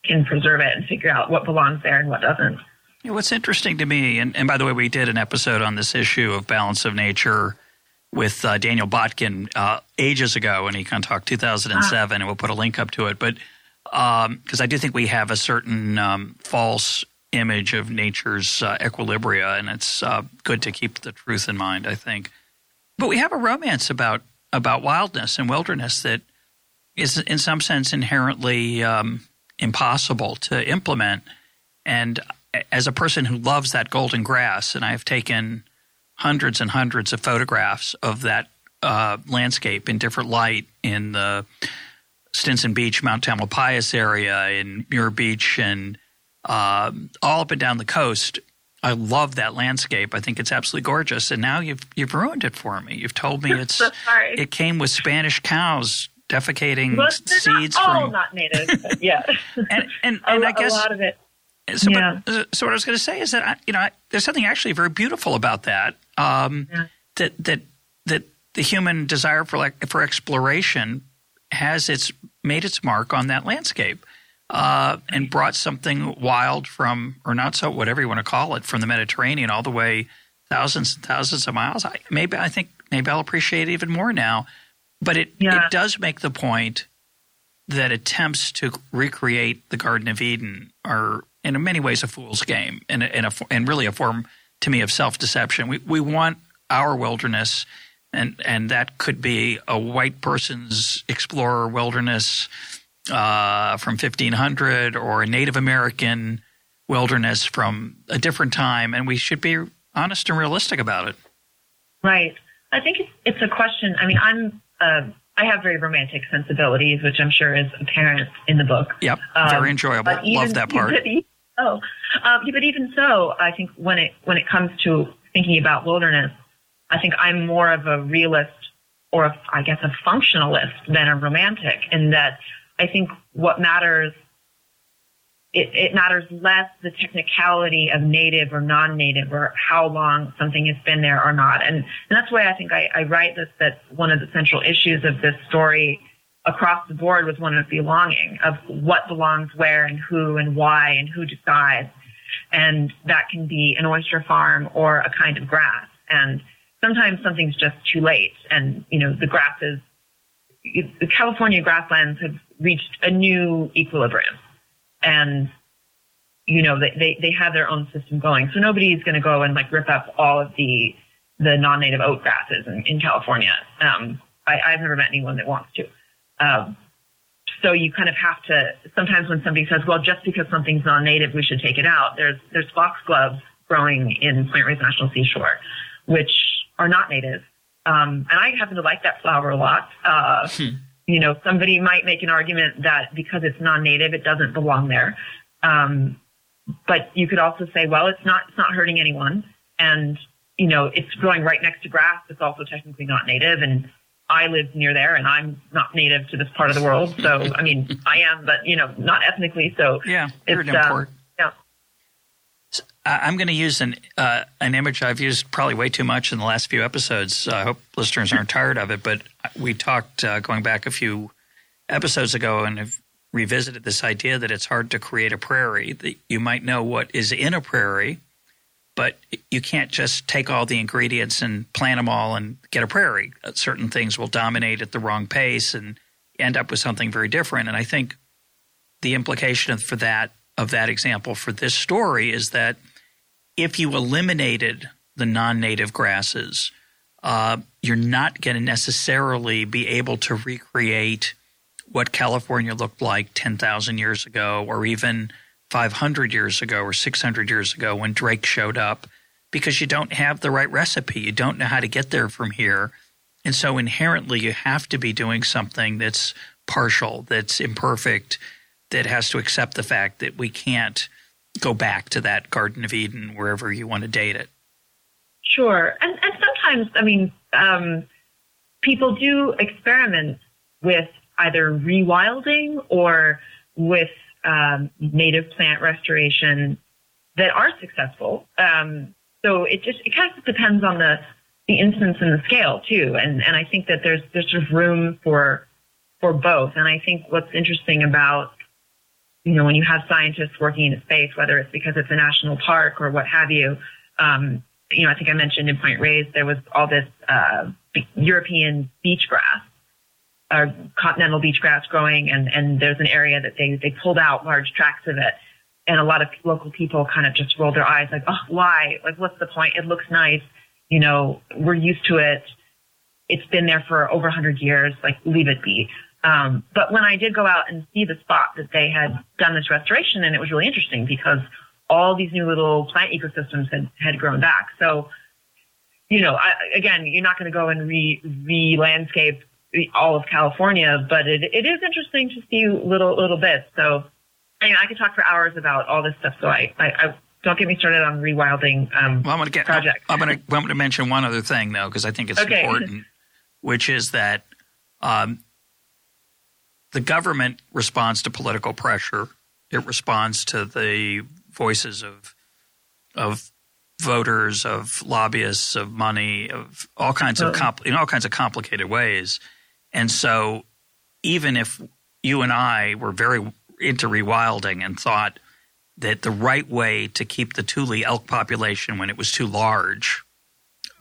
can preserve it and figure out what belongs there and what doesn't.
what's interesting to me, and, and by the way, we did an episode on this issue of balance of nature with uh, Daniel Botkin uh, ages ago, and he kind of talked 2007, ah. and we'll put a link up to it. But because um, I do think we have a certain um, false image of nature's uh, equilibria, and it's uh, good to keep the truth in mind. I think, but we have a romance about about wildness and wilderness that is, in some sense, inherently um, impossible to implement. And as a person who loves that golden grass, and I've taken hundreds and hundreds of photographs of that uh, landscape in different light in the Stinson Beach, Mount Tamalpais area, in Muir Beach, and uh, all up and down the coast. I love that landscape. I think it's absolutely gorgeous. And now you've you've ruined it for me. You've told me it's it came with Spanish cows defecating
well,
seeds
not
all
from not native. yeah,
and and, and
a,
I guess
a lot of it.
So, yeah. but, so what I was going to say is that I, you know I, there's something actually very beautiful about that. Um, yeah. That that that the human desire for like for exploration has its made its mark on that landscape. Uh, and brought something wild from, or not so, whatever you want to call it, from the Mediterranean all the way thousands and thousands of miles. I, maybe I think maybe I'll appreciate it even more now but it, yeah. it does make the point that attempts to recreate the Garden of Eden are, in many ways, a fool's game and, a, and really a form, to me, of self deception. We, we want our wilderness, and, and that could be a white person's explorer wilderness uh, from 1500 or a Native American wilderness from a different time, and we should be honest and realistic about it.
Right. I think it's, it's a question. I mean, I'm I have very romantic sensibilities, which I'm sure is apparent in the book.
Yep, very um, enjoyable. Even, Love that part.
oh, um, but even so, I think when it when it comes to thinking about wilderness, I think I'm more of a realist or a, I guess a functionalist than a romantic in that I think what matters it, it, matters less the technicality of native or non-native or how long something has been there or not. And, and that's why I think I, I write this, that one of the central issues of this story across the board was one of belonging, of what belongs where and who and why and who decides. And that can be an oyster farm or a kind of grass. And sometimes something's just too late. And, you know, the grasses, the California grasslands have reached a new equilibrium and you know they, they, they have their own system going. So nobody's going to go and like rip up all of the the non-native oat grasses in, in California. Um, I, I've never met anyone that wants to. Um, so you kind of have to. Sometimes when somebody says, "Well, just because something's non-native, we should take it out," there's there's foxgloves growing in Point Reyes National Seashore, which are not native. Um, and I happen to like that flower a lot. Uh, hmm you know, somebody might make an argument that because it's non-native, it doesn't belong there. Um, but you could also say, well, it's not, it's not hurting anyone. And, you know, it's growing right next to grass. It's also technically not native. And I live near there and I'm not native to this part of the world. So, I mean, I am, but, you know, not ethnically. So
yeah, it's, yeah. I'm going to use an uh, an image I've used probably way too much in the last few episodes. I hope listeners aren't tired of it, but we talked uh, going back a few episodes ago and have revisited this idea that it's hard to create a prairie. That you might know what is in a prairie, but you can't just take all the ingredients and plant them all and get a prairie. Uh, certain things will dominate at the wrong pace and end up with something very different. And I think the implication for that of that example for this story is that if you eliminated the non-native grasses, uh, you're not going to necessarily be able to recreate what California looked like 10,000 years ago, or even 500 years ago, or 600 years ago when Drake showed up, because you don't have the right recipe. You don't know how to get there from here. And so inherently, you have to be doing something that's partial, that's imperfect, that has to accept the fact that we can't go back to that Garden of Eden wherever you want to date it.
Sure, and and sometimes I mean um, people do experiment with either rewilding or with um, native plant restoration that are successful. Um, so it just it kind of depends on the the instance and the scale too. And and I think that there's there's of room for for both. And I think what's interesting about you know when you have scientists working in a space, whether it's because it's a national park or what have you. Um, you know, I think I mentioned in Point Reyes there was all this uh, European beach grass, uh, continental beach grass growing, and and there's an area that they they pulled out large tracts of it, and a lot of local people kind of just rolled their eyes like, oh, why? Like, what's the point? It looks nice you know, we're used to it. It's been there for over 100 years. Like, leave it be. Um, but when I did go out and see the spot that they had done this restoration, and it was really interesting because all these new little plant ecosystems had, had grown back. So, you know, I, again, you're not going to go and re, re landscape all of California, but it, it is interesting to see little, little bits. So, I mean, I could talk for hours about all this stuff. So I, I, I don't get me started on rewilding um, well, I'm gonna get, projects.
I'm going to I'm going to mention one other thing though because I think it's okay. important, which is that um, the government responds to political pressure. It responds to the voices of of voters, of lobbyists, of money, of all kinds of compl- in all kinds of complicated ways. And so, even if you and I were very into rewilding and thought that the right way to keep the Tule elk population when it was too large,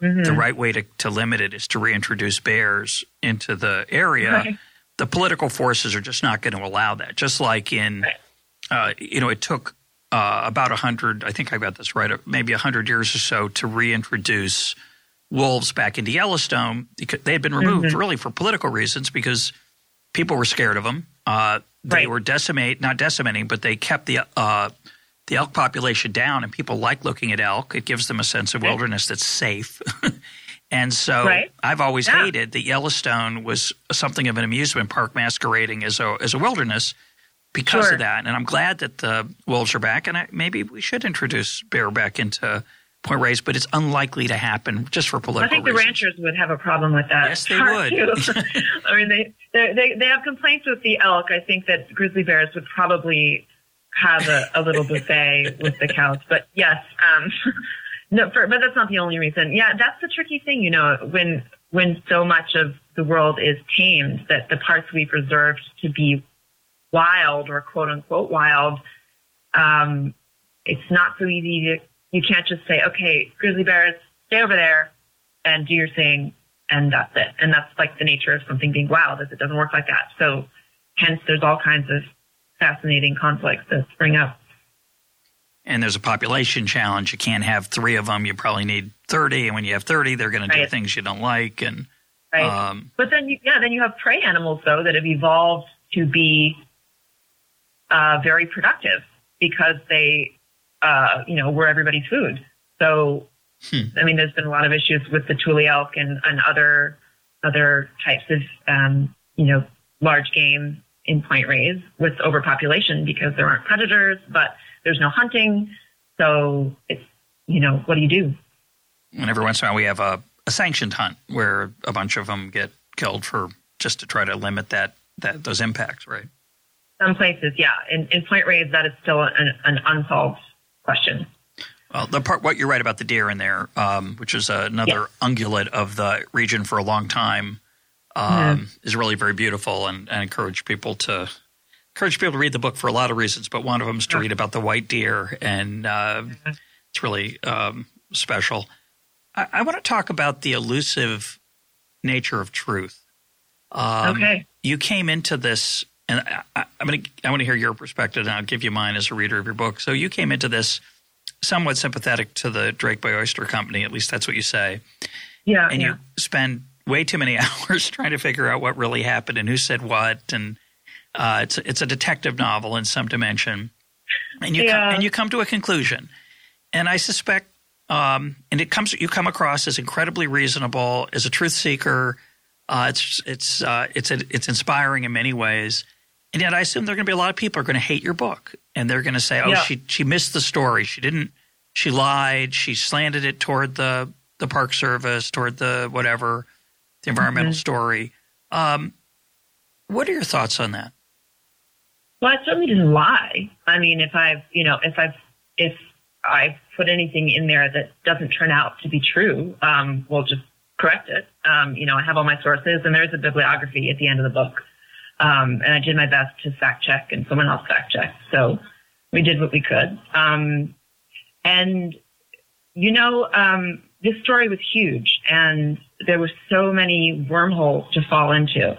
mm-hmm. the right way to, to limit it is to reintroduce bears into the area. Right. The political forces are just not going to allow that. Just like in, uh, you know, it took uh, about a hundred. I think I got this right. Maybe a hundred years or so to reintroduce wolves back into Yellowstone. Because they had been removed mm-hmm. really for political reasons because people were scared of them. Uh, they right. were decimate, not decimating, but they kept the uh, the elk population down, and people like looking at elk. It gives them a sense of wilderness that's safe. and so right. I've always yeah. hated that Yellowstone was something of an amusement park masquerading as a as a wilderness because sure. of that. And I'm glad that the wolves are back, and I, maybe we should introduce bear back into Point Reyes, but it's unlikely to happen just for political. I
think the ranchers would have a problem with that.
Yes, they would.
I mean, they, they they have complaints with the elk. I think that grizzly bears would probably have a, a little buffet with the cows. But yes, um, no, for, but that's not the only reason. Yeah, that's the tricky thing, you know, when when so much of the world is tamed, that the parts we've reserved to be wild or quote unquote wild, um, it's not so easy to. You can't just say, okay, grizzly bears, stay over there and do your thing, and that's it. And that's like the nature of something being wild, is it doesn't work like that. So, hence, there's all kinds of fascinating conflicts that spring up.
And there's a population challenge. You can't have three of them. You probably need 30. And when you have 30, they're going right. to do things you don't like. And
right. Um, but then, you, yeah, then you have prey animals though that have evolved to be uh, very productive because they, uh, you know, were everybody's food. So, hmm. I mean, there's been a lot of issues with the Tule elk and, and other other types of, um, you know, large game in Point Reyes with overpopulation because there aren't predators, but there's no hunting. So it's, you know, what do you do?
And every once in a while we have a, a sanctioned hunt where a bunch of them get killed for just to try to limit that, that those impacts, right?
Some places, yeah. In, in Point Reyes, that is still an, an unsolved question.
Well, the part what you're right about the deer in there, um, which is another ungulate of the region for a long time um, yeah. is really very beautiful, and, and encourage people to encourage people to read the book for a lot of reasons. But one of them is to read about the white deer, and uh, it's really um, special. I, I, want to talk about the elusive nature of truth.
Um, okay.
You came into this, and I, am going to I want to hear your perspective, and I'll give you mine as a reader of your book. So you came into this somewhat sympathetic to the Drake Bay Oyster Company, at least that's what you say.
Yeah.
And
yeah.
you spend way too many hours trying to figure out what really happened and who said what. And uh, it's it's a detective novel in some dimension, and you yeah. come, and you come to a conclusion. And I suspect, um, and it comes you come across as incredibly reasonable, as a truth seeker. Uh, it's it's uh, it's a, it's inspiring in many ways. And yet, I assume there are going to be a lot of people are going to hate your book, and they're going to say, "Oh,
Yeah.
she she missed the story. She didn't. She lied. She slanted it toward the the Park Service, toward the whatever, the environmental
Mhm.
story." Um, what are your thoughts on that?
Well, I certainly didn't lie. I mean, if I've, you know, if I've, if I put anything in there that doesn't turn out to be true, um, we'll just correct it. Um, you know, I have all my sources, and there is a bibliography at the end of the book. Um, and I did my best to fact check, and someone else fact checked. So we did what we could. Um, and you know, um, this story was huge, and there were so many wormholes to fall into.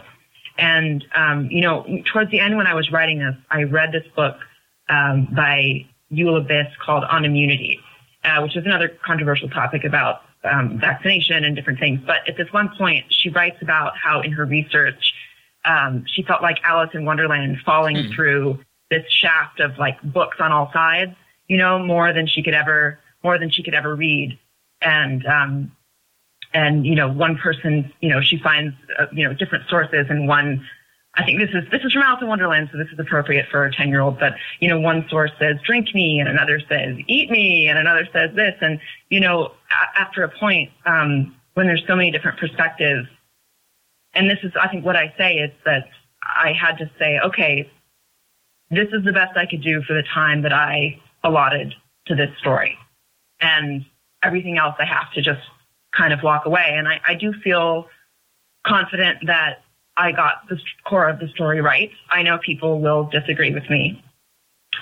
And, um, you know, towards the end when I was writing this, I read this book um, by Eula Biss called On Immunity, uh, which is another controversial topic about um, vaccination and different things. But at this one point, she writes about how in her research, um, she felt like Alice in Wonderland falling
Hmm.
through this shaft of like books on all sides, you know, more than she could ever, more than she could ever read. And, um, and you know one person you know she finds uh, you know different sources and one I think this is this is from Alice in Wonderland, so this is appropriate for a ten year old. But you know, one source says drink me, and another says eat me, and another says this, and you know, a- after a point, um, when there's so many different perspectives, and this is I think what I say is that I had to say, okay, this is the best I could do for the time that I allotted to this story, and everything else I have to just kind of walk away. And I, I do feel confident that I got the core of the story right. I know people will disagree with me,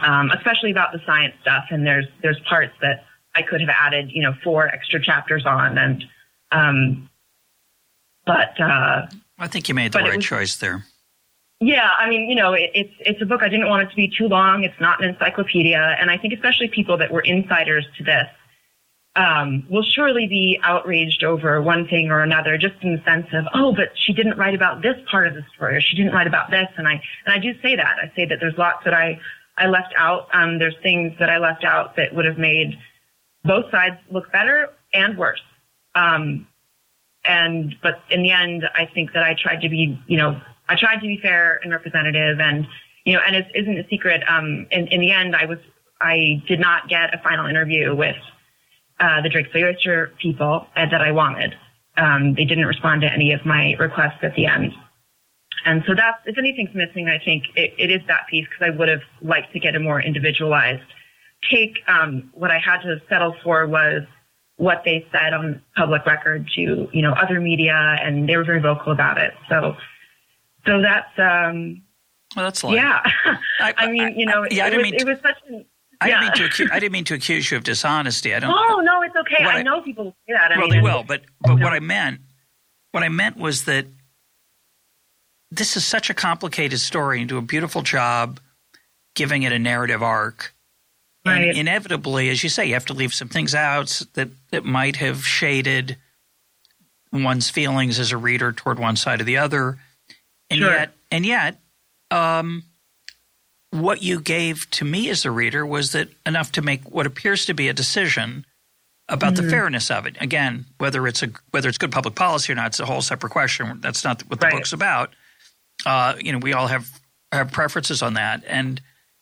um, especially about the science stuff. And there's there's parts that I could have added, you know, four extra chapters on. And um, but uh,
I think you made the right
was-
choice there.
yeah, I mean, you know, it, it's it's a book. I didn't want it to be too long. It's not an encyclopedia, and I think especially people that were insiders to this um, will surely be outraged over one thing or another, just in the sense of, oh, but she didn't write about this part of the story, or she didn't write about this, and I and I do say that. I say that there's lots that I I left out. Um, there's things that I left out that would have made both sides look better and worse. Um, and but in the end, I think that I tried to be, you know, I tried to be fair and representative, and you know, and it isn't a secret. Um, in, in the end, I was I did not get a final interview with uh, the Drake's Bay Oyster people uh, that I wanted. Um, they didn't respond to any of my requests at the end. And so that's, if anything's missing, I think it, it is that piece because I would have liked to get a more individualized take. Um, what I had to settle for was what they said on public record to, you know, other media and they were very vocal about it. So, so that's, um,
Well, that's like
yeah.
I-
I mean, you know,
I- yeah, I
it, was,
mean to-
it was such an,
I didn't mean to accuse, I didn't mean to accuse you of dishonesty. I don't.
No, no, it's okay. I,
I-
know people will say that. I
well,
mean,
they will, but but
you
what. I meant, what I meant was that this is such a complicated story. You do a beautiful job giving it a narrative arc. And
Right.
inevitably, as you say, you have to leave some things out that, that might have shaded one's feelings as a reader toward one side or the other. And
Sure.
yet, and yet, um, what you gave to me as a reader was that enough to make what appears to be a decision about
Mm-hmm.
the fairness of it. Again, whether it's a whether it's good public policy or not, it's a whole separate question. That's not what the
Right.
book's about. Uh, you know, we all have have preferences on that, and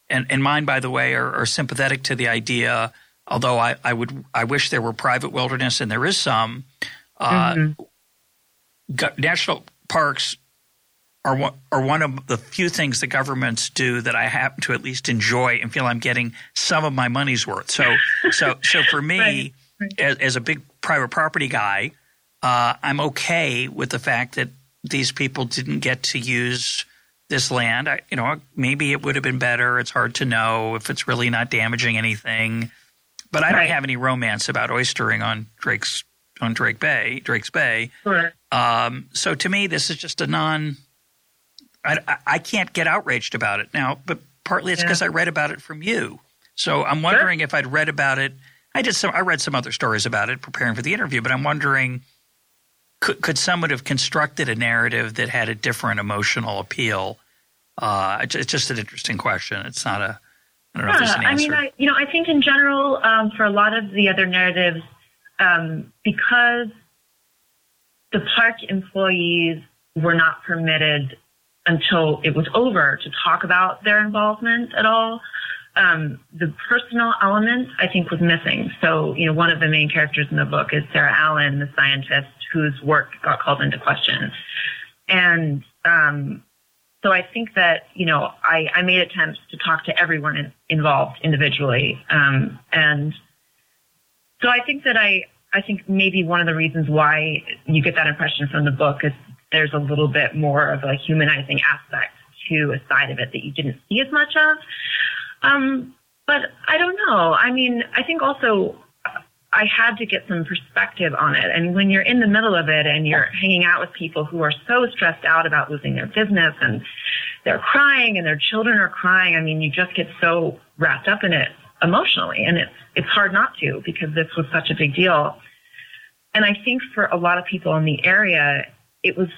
and and mine, by the way, are, are sympathetic to the idea. Although I, I would I wish there were private wilderness, and there is some. Uh,
Mm-hmm.
national parks are one, are one of the few things that governments do that I happen to at least enjoy and feel I'm getting some of my money's worth. So, so, so for me,
Right, right.
As, as a big private property guy, uh, I'm okay with the fact that these people didn't get to use this land. I, you know, maybe it would have been better. It's hard to know if it's really not damaging anything. But I don't
Right.
have any romance about oystering on Drake's on Drake Bay, Drake's Bay. Um, so to me, this is just a non. I, I- I can't get outraged about it now, but partly it's
Yeah.
because I read about it from you. So I'm wondering if I'd read about it. I did some. I read some other stories about it preparing for the interview, but I'm wondering could could someone have constructed a narrative that had a different emotional appeal? Uh, it's it's just an interesting question. It's not a. I don't know if there's
Yeah,
an
I mean, I, you know, I think in general, um, for a lot of the other narratives, um, because the park employees were not permitted until it was over to talk about their involvement at all. Um, the personal element, I think, was missing. So, you know, one of the main characters in the book is Sarah Allen, the scientist whose work got called into question. And um, so I think that, you know, I, I made attempts to talk to everyone in, involved individually. Um, and so I think that I, I think maybe one of the reasons why you get that impression from the book is there's a little bit more of a humanizing aspect to a side of it that you didn't see as much of. Um, but I don't know. I mean, I think also I had to get some perspective on it. And when you're in the middle of it and you're hanging out with people who are so stressed out about losing their business and they're crying and their children are crying, I mean, you just get so wrapped up in it emotionally. And it's, it's hard not to because this was such a big deal. And I think for a lot of people in the area, it was,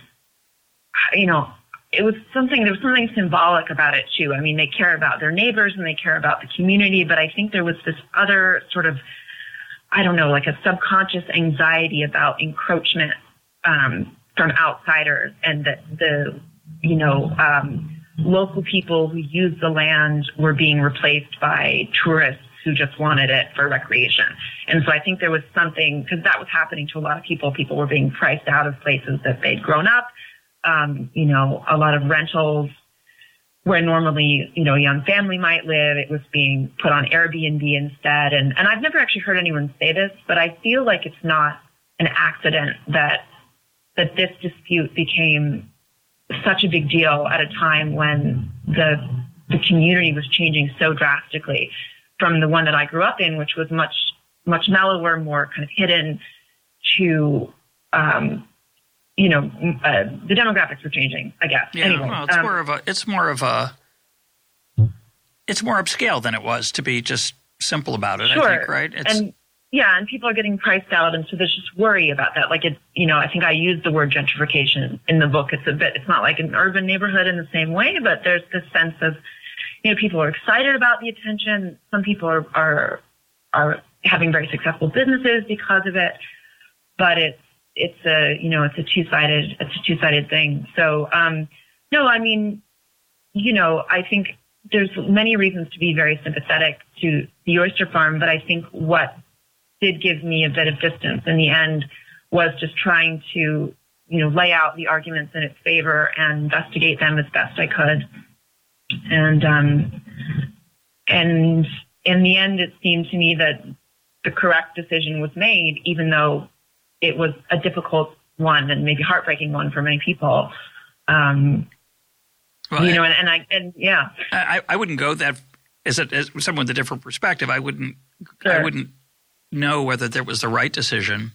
you know, it was something, there was something symbolic about it too. I mean, they care about their neighbors and they care about the community, but I think there was this other sort of I don't know, like a subconscious anxiety about encroachment um, from outsiders and that the, you know, um, local people who use the land were being replaced by tourists who just wanted it for recreation. And so I think there was something, because that was happening to a lot of people. People were being priced out of places that they'd grown up. Um, you know, a lot of rentals where normally, you know, a young family might live. It was being put on Airbnb instead. And, and I've never actually heard anyone say this, but I feel like it's not an accident that, that this dispute became such a big deal at a time when the, the community was changing so drastically from the one that I grew up in, which was much, much mellower, more kind of hidden to, um, you know, uh, the demographics were changing. I guess.
Yeah,
anyway,
well, it's um, more of a. It's more of a. It's more upscale than it was to be just simple about it.
Sure.
I think, right?
It's, and yeah, and people are getting priced out, and so there's just worry about that. Like it, you know, I think I used the word gentrification in the book. It's a bit. It's not like an urban neighborhood in the same way, but there's this sense of, you know, people are excited about the attention. Some people are are are having very successful businesses because of it, but it's it's a you know it's a two sided it's a two sided thing. So um, no, I mean, you know, I think there's many reasons to be very sympathetic to the oyster farm, but I think what did give me a bit of distance in the end was just trying to you know lay out the arguments in its favor and investigate them as best I could, and um, and in the end, it seemed to me that the correct decision was made, even though it was a difficult one and maybe heartbreaking one for many people. Um, well, you know, and, and, I and yeah,
I, I wouldn't go that as, a, as someone with a different perspective. I wouldn't sure. I wouldn't know whether there was the right decision.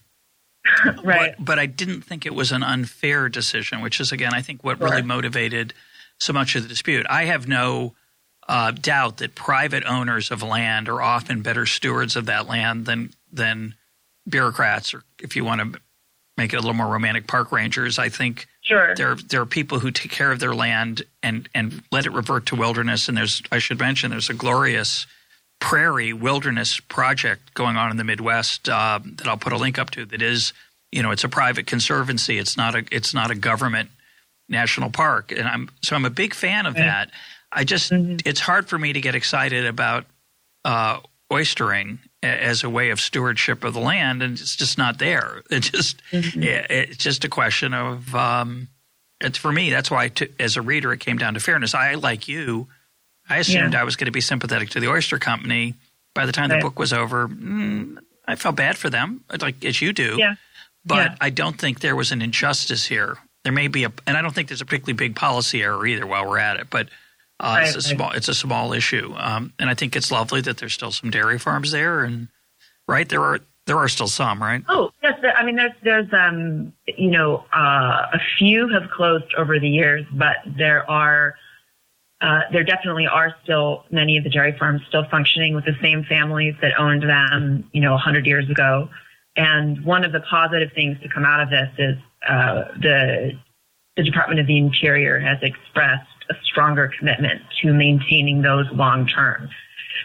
right.
But, but, I didn't think it was an unfair decision, which is again I think what sure. really motivated so much of the dispute. I have no uh, doubt that private owners of land are often better stewards of that land than than bureaucrats, or if you want to make it a little more romantic, park rangers. I think
sure.
there there are people who take care of their land and and let it revert to wilderness. And there's I should mention there's a glorious prairie wilderness project going on in the Midwest uh, that I'll put a link up to. That is, you know, it's a private conservancy. It's not a it's not a government national park, and I'm so I'm a big fan of that. I just mm-hmm. it's hard for me to get excited about uh, oystering as a way of stewardship of the land, and it's just not there. It's just mm-hmm. it's just a question of um, it's for me. That's why, as a reader, it came down to fairness. I, like you, I assumed yeah. I was going to be sympathetic to the oyster company. By the time right. the book was over, mm, I felt bad for them, like as you do.
Yeah.
But
yeah.
I don't think there was an injustice here. There may be a, and I don't think there's a particularly big policy error either. While we're at it, but uh, right, it's a right. small it's a small issue, um, and I think it's lovely that there's still some dairy farms there, and right there are there are still some, right?
Oh yes, I mean there's there's um you know uh, a few have closed over the years, but there are. Uh, there definitely are still many of the dairy farms still functioning with the same families that owned them, you know, 100 years ago. And one of the positive things to come out of this is uh, the the Department of the Interior has expressed a stronger commitment to maintaining those long term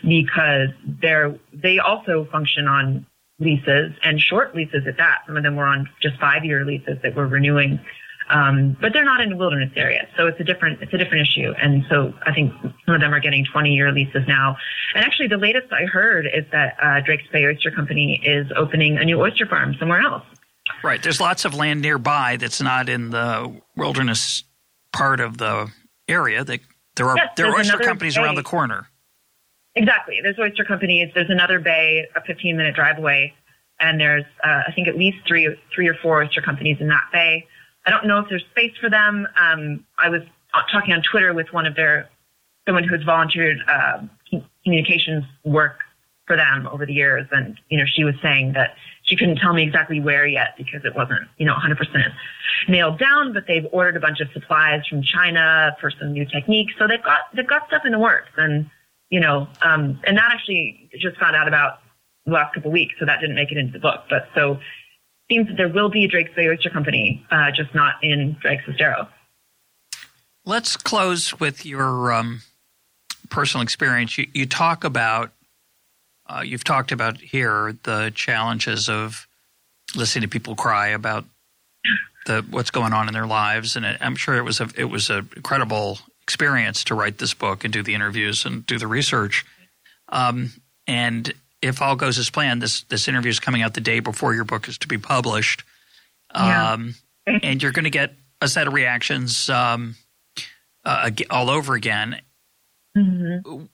because they're, they also function on leases and short leases at that. Some of them were on just five year leases that we're renewing. Um, but they're not in a wilderness areas, so it's a different it's a different issue. And so I think some of them are getting 20 year leases now. And actually, the latest I heard is that uh, Drake's Bay Oyster Company is opening a new oyster farm somewhere else.
Right. There's lots of land nearby that's not in the wilderness part of the area. That there are
Yes,
there are oyster companies
bay.
around the corner.
Exactly. There's oyster companies. There's another bay, a 15 minute drive away, and there's uh, I think at least three three or four oyster companies in that bay. I don't know if there's space for them. Um, I was talking on Twitter with one of their someone who's volunteered uh, communications work for them over the years, and you know she was saying that she couldn't tell me exactly where yet because it wasn't you know 100% nailed down, but they've ordered a bunch of supplies from China for some new techniques, so they've got they've got stuff in the works, and you know, um, and that actually just found out about the last couple of weeks, so that didn't make it into the book, but so seems that there will be a Drake's Bay Oyster Company, uh, just not in Drake's Estero.
Let's close with your um, personal experience. You, you talk about, uh, you've talked about here the challenges of listening to people cry about the what's going on in their lives, and it, I'm sure it was a it was an incredible experience to write this book and do the interviews and do the research. Um, and if all goes as planned, this this interview is coming out the day before your book is to be published,
Yeah.
um, and you're going to get a set of reactions um, uh, all over again.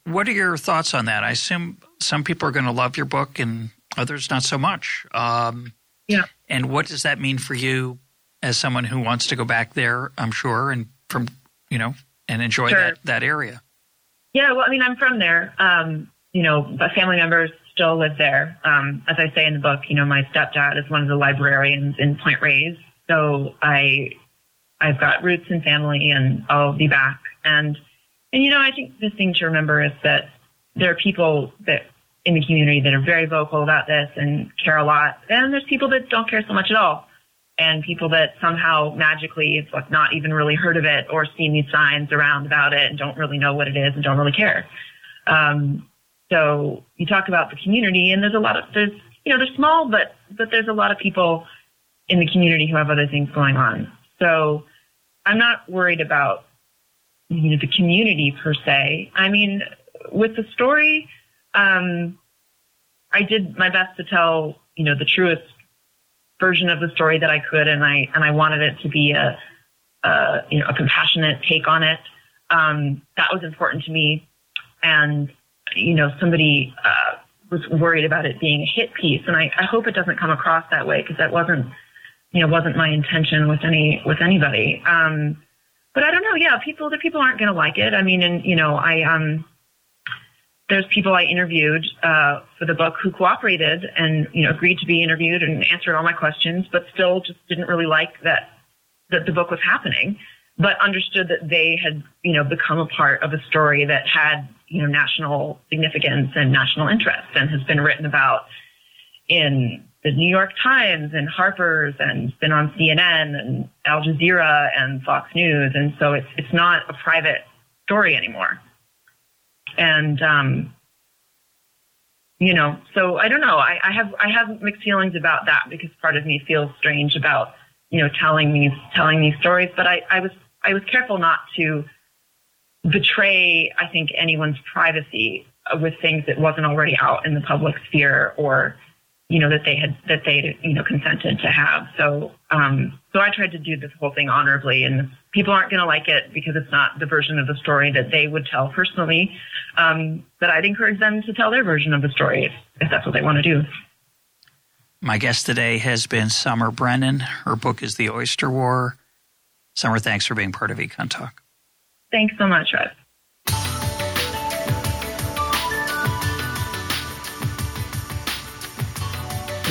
What are your thoughts on that? I assume some people are going to love your book and others not so much. Um,
Yeah.
And what does that mean for you as someone who wants to go back there? I'm sure, and from you know, and enjoy
Sure.
that that area.
Yeah, well, I mean, I'm from there. Um, you know, but family members still live there. Um, as I say in the book, you know, my stepdad is one of the librarians in Point Reyes, so I, I've got roots and family, and I'll be back. And and you know, I think the thing to remember is that there are people that in the community that are very vocal about this and care a lot, and there's people that don't care so much at all. And people that somehow magically have like not even really heard of it or seen these signs around about it and don't really know what it is and don't really care. Um, so you talk about the community, and there's a lot of there's you know they're small, but but there's a lot of people in the community who have other things going on. So I'm not worried about you know the community per se. I mean, with the story, um, I did my best to tell you know the truest version of the story that I could, and I and I wanted it to be a, a you know a compassionate take on it. Um, that was important to me, and you know somebody uh, was worried about it being a hit piece, and I, I hope it doesn't come across that way because that wasn't you know wasn't my intention with any with anybody. Um, but I don't know. Yeah, people the people aren't going to like it. I mean, and you know I um there's people I interviewed uh, for the book who cooperated and you know agreed to be interviewed and answered all my questions, but still just didn't really like that that the book was happening, but understood that they had you know become a part of a story that had you know national significance and national interest and has been written about in the New York Times and Harper's and been on CNN and Al Jazeera and Fox News, and so it's it's not a private story anymore. And um, you know, so I don't know. I, I have I have mixed feelings about that because part of me feels strange about you know telling these telling these stories, but I, I was I was careful not to betray I think anyone's privacy with things that wasn't already out in the public sphere or you know that they had that they you know consented to have. So um, so I tried to do this whole thing honorably, and people aren't going to like it because it's not the version of the story that they would tell personally. Um, but I'd encourage them to tell their version of the story if, if that's what they want to do.
My guest today has been Summer Brennan. Her book is The Oyster War. Summer, thanks for being part of Econ Talk.
Thanks so much, Rev.